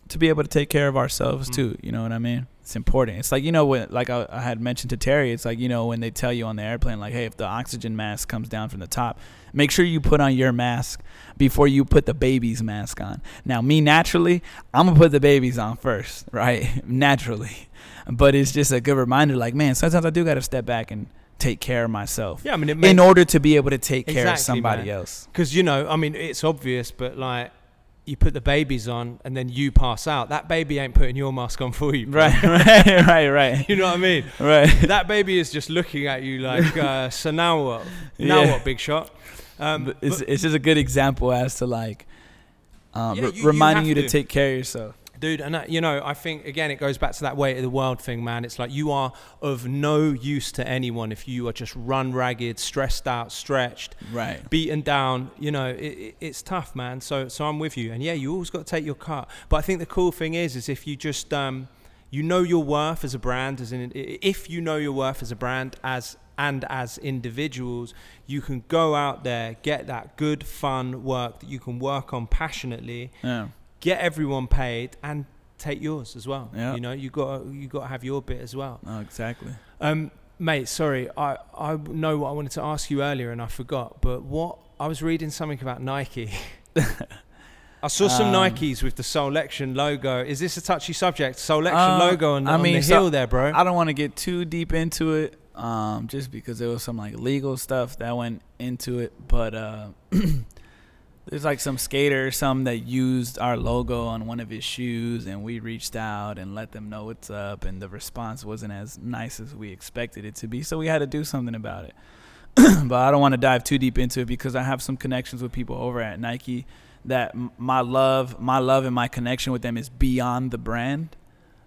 to be able to take care of ourselves Mm. too. You know what I mean? It's important. It's like you know when, like I, I had mentioned to Terry, it's like you know when they tell you on the airplane, like, hey, if the oxygen mask comes down from the top, make sure you put on your mask before you put the baby's mask on. Now, me naturally, I'm gonna put the baby's on first, right? naturally, but it's just a good reminder. Like, man, sometimes I do gotta step back and take care of myself yeah, I mean, in order to be able to take care of somebody man. else. Because you know, I mean, it's obvious, but like, you put the babies on, and then you pass out. That baby ain't putting your mask on for you, bro. Right, right, right, right, You know what I mean? right. that baby is just looking at you like, uh, so now what? Now Yeah. what, big shot? Um, But it's but- it's just a good example as to like um, Yeah, you- you reminding have you to. to. take care of yourself. Dude, and you know, I think again, it goes back to that weight of the world thing, man. It's like you are of no use to anyone if you are just run ragged, stressed out, stretched, Right. beaten down. You know, it, it, it's tough, man. So, so I'm with you. And yeah, you always got to take your cut. But I think the cool thing is, is if you just, um, you know your worth as a brand, as in, if you know your worth as a brand, as and as individuals, you can go out there, get that good, fun work that you can work on passionately, Yeah. Get everyone paid, and take yours as well. Yeah. You know, you got you got to have your bit as well. No, exactly. Um, mate, sorry, I, I know what I wanted to ask you earlier and I forgot, but what I was reading something about Nike. I saw some Um, Nikes with the Soulection logo. Is this a touchy subject? Soulection Uh, logo on, I on mean, the so- there, bro. I don't want to get too deep into it, um, just because there was some like legal stuff that went into it. But uh, there's like some skater some that used our logo on one of his shoes, and we reached out and let them know what's up, and the response wasn't as nice as we expected it to be. So we had to do something about it. but I don't want to dive too deep into it because I have some connections with people over at Nike that my love, my love and my connection with them is beyond the brand.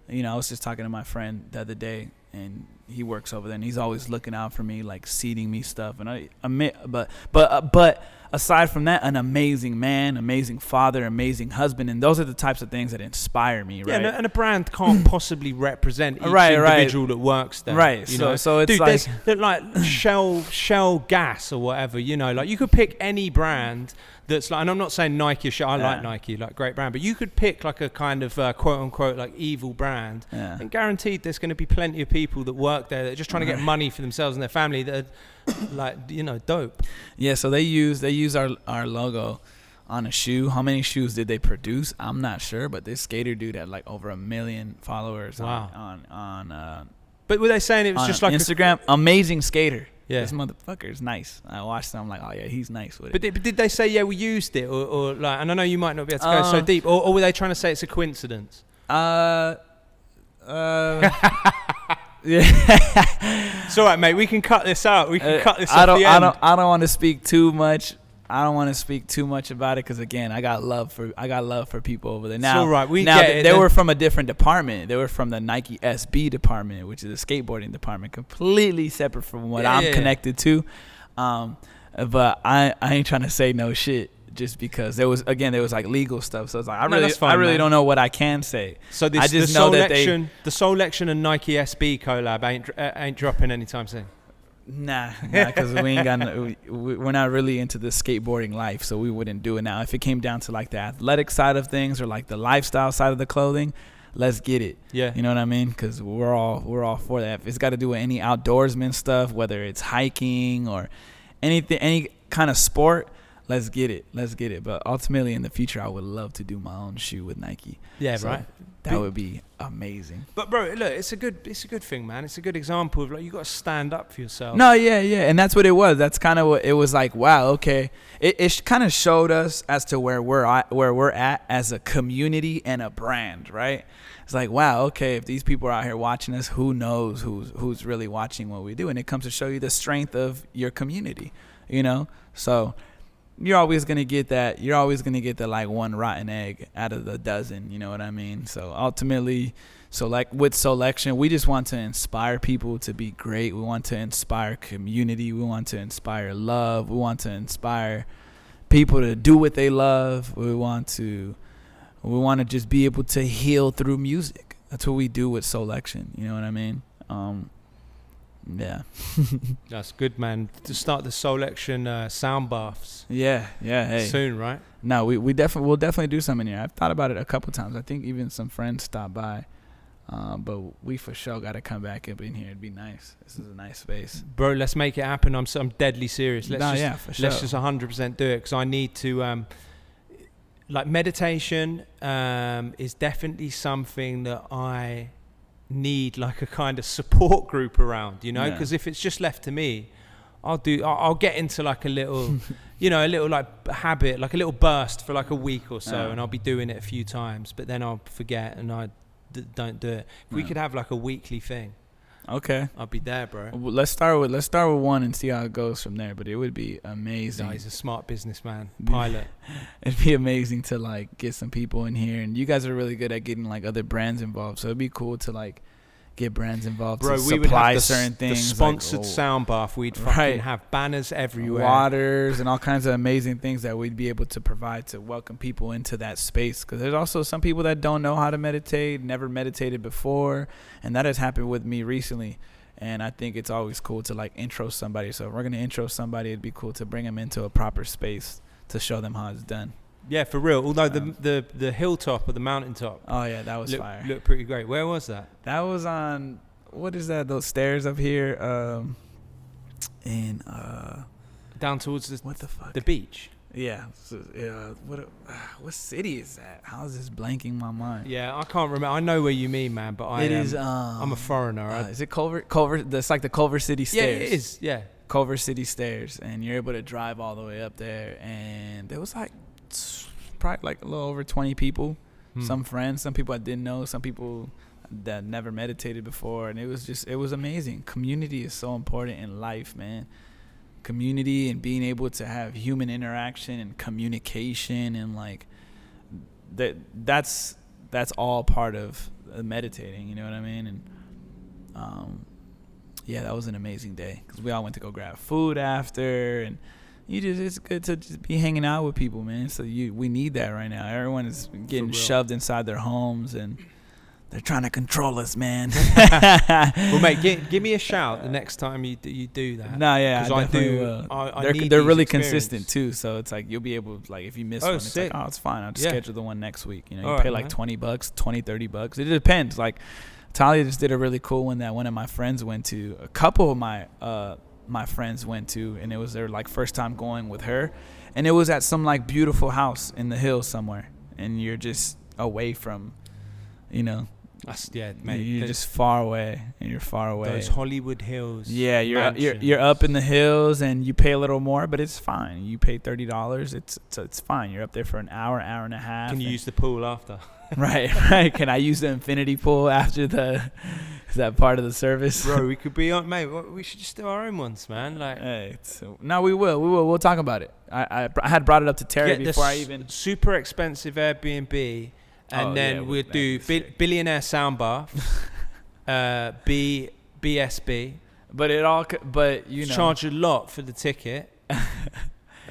You know, I was just talking to my friend the other day, and he works over there, and he's always looking out for me, like seeding me stuff. And I, admit, but but uh, but aside from that, an amazing man, amazing father, amazing husband, and those are the types of things that inspire me, Yeah, right? and a, and a brand can't possibly represent each Right, right. individual that works there. Right, You so- know? so it's Dude, like- like Shell Shell Gas or whatever. You know, like you could pick any brand that's like, and I'm not saying Nike Shell. I like Nike, like great brand, but you could pick like a kind of uh, quote unquote like evil brand. yeah. And guaranteed, there's going to be plenty of people that work there that are just trying to get money for themselves and their family that are like, you know, dope. Yeah, so they use they use our our logo on a shoe. How many shoes did they produce? I'm not sure, but this skater dude had like over a million followers Wow. on on on, uh, But were they saying it was just like, a, Instagram. Amazing skater. Yeah. This motherfucker is nice. I watched him. I'm like, oh yeah, he's nice with it. But did, but did they say yeah we used it or, or like? And I know you might not be able to go so Uh, deep, or, or were they trying to say it's a coincidence? uh, uh, yeah. It's all right, mate. We can cut this out. We can Uh, cut this I don't. the I don't. I don't want to speak too much. I don't want to speak too much about it because again, I got love for I got love for people over there. Now, all right. We now they were from a different department. They were from the Nike SB department, which is a skateboarding department, completely separate from what Yeah, I'm yeah, yeah. connected to. Um, but I I ain't trying to say no shit just because there was again there was like legal stuff. So it's like I No, really fine, I really man. don't know what I can say. So this, I just the know that they- the Soulection and Nike SB collab ain't uh, ain't dropping anytime soon. Nah, nah, because we ain't got. No, we- we're not really into the skateboarding life, so we wouldn't do it now. If it came down to like the athletic side of things or like the lifestyle side of the clothing, let's get it. Yeah. You know what I mean? Because we're all we're all for that. If it's got to do with any outdoorsman stuff, whether it's hiking or anything, any kind of sport, let's get it, let's get it. But ultimately, in the future, I would love to do my own shoe with Nike. Yeah, So, right. That would be amazing. But bro, look, it's a good, it's a good thing, man. It's a good example of like you got to stand up for yourself. No, yeah, yeah, and that's what it was. That's kind of what it was like. Wow, okay. It it kind of showed us as to where we're at, where we're at as a community and a brand, right? It's like, wow, okay. If these people are out here watching us, who knows who's who's really watching what we do? And it comes to show you the strength of your community, you know. So you're always gonna get that. You're always gonna get the like one rotten egg out of the dozen. You know what I mean? So ultimately, so like with Soulection, we just want to inspire people to be great. We want to inspire community. We want to inspire love. We want to inspire people to do what they love. We want to we want to just be able to heal through music. That's what we do with Soulection. You know what I mean? Um, yeah, That's good, man. To start the Soulection uh, sound baths yeah, yeah. Hey, soon, right? no, we we definitely we'll definitely do something here. I've thought about it a couple times. I think even some friends stopped by. Um, but we for sure got to come back up in here. It'd be nice. This is a nice space. Bro, let's make it happen. I'm, I'm deadly serious. Let's no, just, yeah, for sure. let's just 100% do it because I need to. Um, like meditation um, is definitely something that I need like a kind of support group around, you know, Yeah. because if it's just left to me, I'll do. I'll, I'll get into like a little, you know, a little like habit, like a little burst for like a week or so, Yeah. and I'll be doing it a few times, but then I'll forget and I d- don't do it. If we could have like a weekly thing, okay. I'd be there, bro. Well, let's start with let's start with one and see how it goes from there. But it would be amazing. No, he's a smart businessman, pilot. It'd be amazing to like get some people in here, and you guys are really good at getting like other brands involved. So it'd be cool to like get brands involved Bro, to we would have the, certain things, the like, sponsored oh, sound bath. We'd fucking Right. have banners everywhere. waters and all kinds of amazing things that we'd be able to provide to welcome people into that space. Because there's also some people that don't know how to meditate, never meditated before, and that has happened with me recently. And I think it's always cool to like intro somebody. So if we're gonna intro somebody, it'd be cool to bring them into a proper space to show them how it's done. Yeah, for real. Although the Um, the the hilltop or the mountaintop Oh yeah, that was looked, fire. looked pretty great. Where was that? That was on what is that? Those stairs up here, um, in uh, Down towards the what the fuck? the beach. yeah, so, yeah. What uh, what city is that? How is this blanking my mind? Yeah, I can't remember. I know where you mean, man, but I it um, is. Um, I'm a foreigner. uh, is it Culver? Culver. That's like the Culver City Stairs. yeah, stairs. it is. Yeah. Culver City stairs, and you're able to drive all the way up there. And there was like probably like a little over 20 people. Hmm. Some friends, some people I didn't know, some people that never meditated before, and it was just it was amazing. Community is so important in life, man. Community and being able to have human interaction and communication and like that that's that's all part of uh, meditating. You know what I mean? And um, yeah, that was an amazing day because we all went to go grab food after, and you just it's good to just be hanging out with people, man. So you we need that right now. Everyone is getting shoved inside their homes and they're trying to control us, man. Well, mate, gi- give me a shout the next time you do, you do that. no, yeah, I, I do-. I- I they're need they're really experience. consistent too, so it's like you'll be able to like if you miss Oh, one, it's sick. like oh it's fine. I'll just Yeah. schedule the one next week. You know, you All pay right, like man. twenty bucks, 20, 30 bucks. It depends. Like Talia just did a really cool one that one of my friends went to. A couple of my uh my friends went to, and it was their like first time going with her, and it was at some like beautiful house in the hills somewhere, and you're just away from, you know, That's, yeah, mate. you're just far away, and you're far away. those Hollywood Hills. Yeah, you're you're you're up in the hills and you pay a little more, but it's fine. You pay thirty dollars. It's, it's it's fine. You're up there for an hour, hour and a half. Can you use the pool after? right, right? Can I use the infinity pool after the? Is that part of the service? Bro, we could be on, mate. We should just do our own ones, man. Like, Hey, no, we will. We will. We'll talk about it. I I, I had brought it up to Terry get before I s- even. super expensive Airbnb, and Oh, then yeah, we'll that'd do bi- billionaire sound bath, uh, B BSB. But it all. But you know. charge a lot for the ticket, and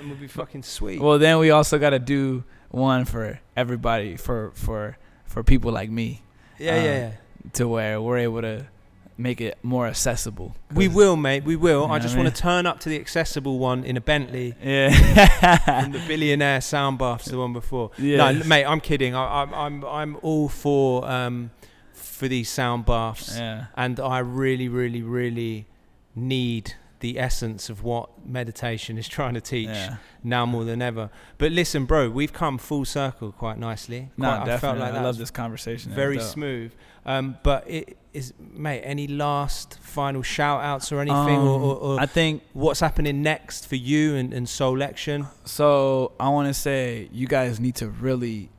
we'll be fucking sweet. Well, then we also got to do one for everybody for for for people like me yeah, um, yeah, yeah. To where we're able to make it more accessible. We will, mate. We will. You know I just I want to turn up to the accessible one in a Bentley, Yeah. and the billionaire sound bath's the one before. yeah. No, mate, I'm kidding. I, I'm I'm I'm all for um for these sound baths, Yeah. and I really, really, really need the essence of what meditation is trying to teach Yeah. now more than ever. But listen, bro, we've come full circle quite nicely. No, Quite- definitely. I felt like I love this conversation. Very smooth. Um, but it is, mate. Any last final shout outs or anything, or, Um, or, or I think what's happening next for you and, and Soulection? so. I want to say you guys need to really,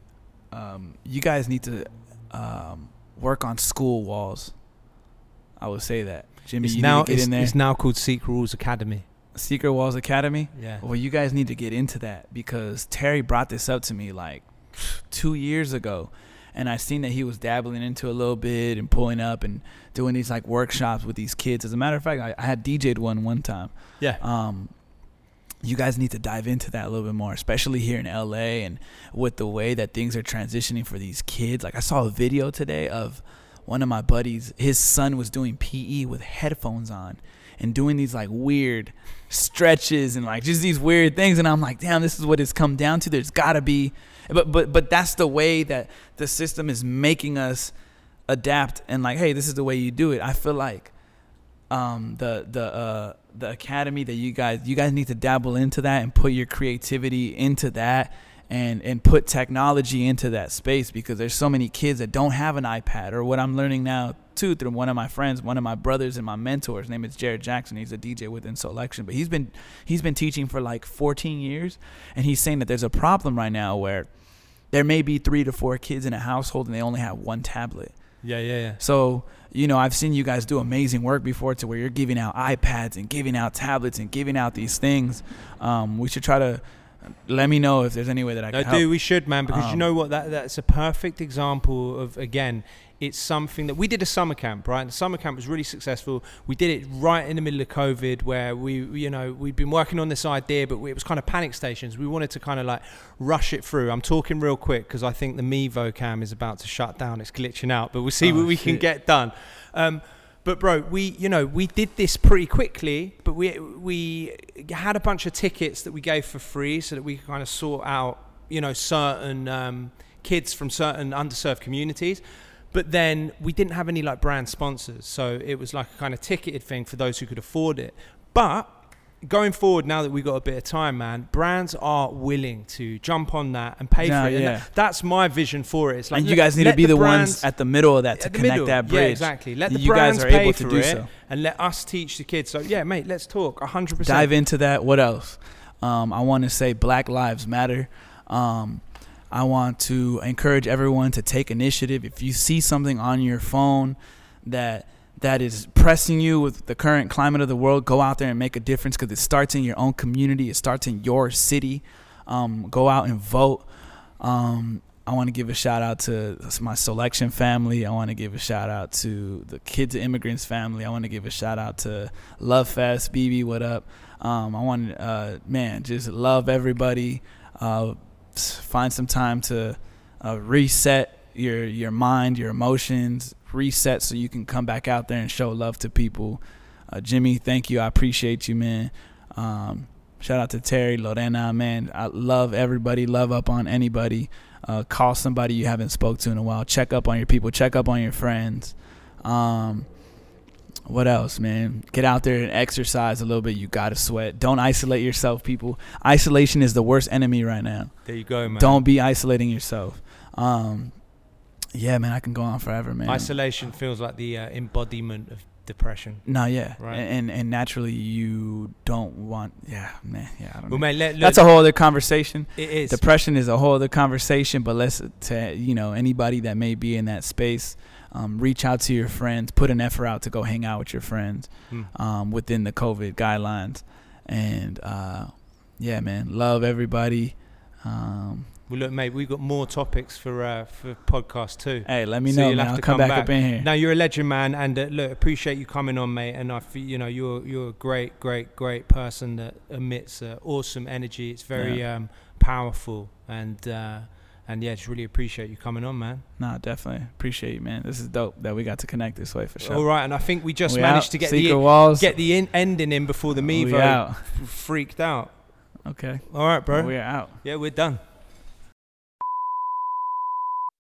um, you guys need to um, work on school walls. I would say that, Jimi. It's now need to get it's, it's now called Secret Walls Academy. Secret Walls Academy. Yeah. Well, you guys need to get into that because Terry brought this up to me like two years ago, and I seen that he was dabbling into a little bit and pulling up and doing these like workshops with these kids. As a matter of fact, I, I had DJ'd one one time. Yeah. Um, you guys need to dive into that a little bit more, especially here in LA and with the way that things are transitioning for these kids. Like I saw a video today of one of my buddies, his son was doing PE with headphones on and doing these like weird stretches and like just these weird things and I'm like, "Damn, this is what it's come down to. There's got to be but but but that's the way that the system is making us adapt and like, hey, this is the way you do it. I feel like um, the the uh, the academy that you guys you guys need to dabble into that and put your creativity into that and and put technology into that space because there's so many kids that don't have an iPad or what I'm learning now too through one of my friends, one of my brothers and my mentors. His name is Jared Jackson. He's a DJ within Soulection, but he's been he's been teaching for like 14 years, and he's saying that there's a problem right now where there may be three to four kids in a household and they only have one tablet. Yeah, yeah, yeah. So, you know, I've seen you guys do amazing work before to where you're giving out iPads and giving out tablets and giving out these things. Um, we should try to let me know if there's any way that I can help. do we should, man, because you Um, know what? That that's a perfect example of again. It's something that we did a summer camp, right? The summer camp was really successful. We did it right in the middle of COVID, where we, you know, we'd been working on this idea, but we, it was kind of panic stations. We wanted to kind of like rush it through. I'm talking real quick because I think the Mevo cam is about to shut down. It's glitching out, but we'll see Oh, what we can get done. Um, but bro, we you know we did this pretty quickly, but we we had a bunch of tickets that we gave for free so that we could kind of sort out you know certain um, kids from certain underserved communities. But then we didn't have any like brand sponsors, so it was like a kind of ticketed thing for those who could afford it. But going forward, now that we've got a bit of time, man, brands are willing to jump on that and pay for it. Yeah. that- that's my vision for it. It's like and you guys need to be the, brands- ones at the middle of that to connect middle. that bridge. Yeah, exactly. Let the you guys brands are pay able to for do it so. and let us teach the kids. So yeah, mate, let's talk. hundred percent. Dive into that. What else? Um, I want to say Black Lives Matter. Um, I want to encourage everyone to take initiative. If you see something on your phone that that is pressing you with the current climate of the world, go out there and make a difference because it starts in your own community. It starts in your city. Um, go out and vote. Um, I want to give a shout out to my Soulection family. I want to give a shout out to the Kids of Immigrants family. I want to give a shout out to Love Fest, BB, what up? Um, I want, uh, man, just love everybody. Uh, find some time to uh, reset your your mind, your emotions, reset so you can come back out there and show love to people. Uh, Jimi, thank you. I appreciate you, man. Um, shout out to Terry, Lorena, man. I love everybody. Love up on anybody. Uh, call somebody you haven't spoke to in a while. Check up on your people. Check up on your friends. Um, what else, man? Get out there and exercise a little bit. You gotta sweat. Don't isolate yourself, people. Isolation is the worst enemy right now. There you go, man. Don't be isolating yourself. Um, yeah, man, I can go on forever, man. Isolation feels like the uh, embodiment of depression. No, yeah, Right. and, and and naturally you don't want. Yeah, man, yeah, I don't Well, know. mate, let, That's a whole other conversation. it is. Depression is a whole other conversation. But let's to you know anybody that may be in that space, um, reach out to your friends. Put an effort out to go hang out with your friends. Hmm. um, within the COVID guidelines. And uh, yeah, man, love everybody. Um, Well, look, mate, we've got more topics for uh, for podcast too. hey, let me So know, you'll man. have I'll to come come back, back. up in here. Now you're a legend, man, and uh, look, appreciate you coming on, mate. And I you know you're you're a great, great, great person that emits uh, awesome energy. It's very um, powerful, and uh, and yeah, just really appreciate you coming on, man. Nah, definitely appreciate you, man. This is dope that we got to connect this way for sure. All right, and I think we just We managed out. to get Secret the walls. get the in- ending in before the Mevo we out. freaked out. Okay, All right, bro. we are out. yeah, we're done.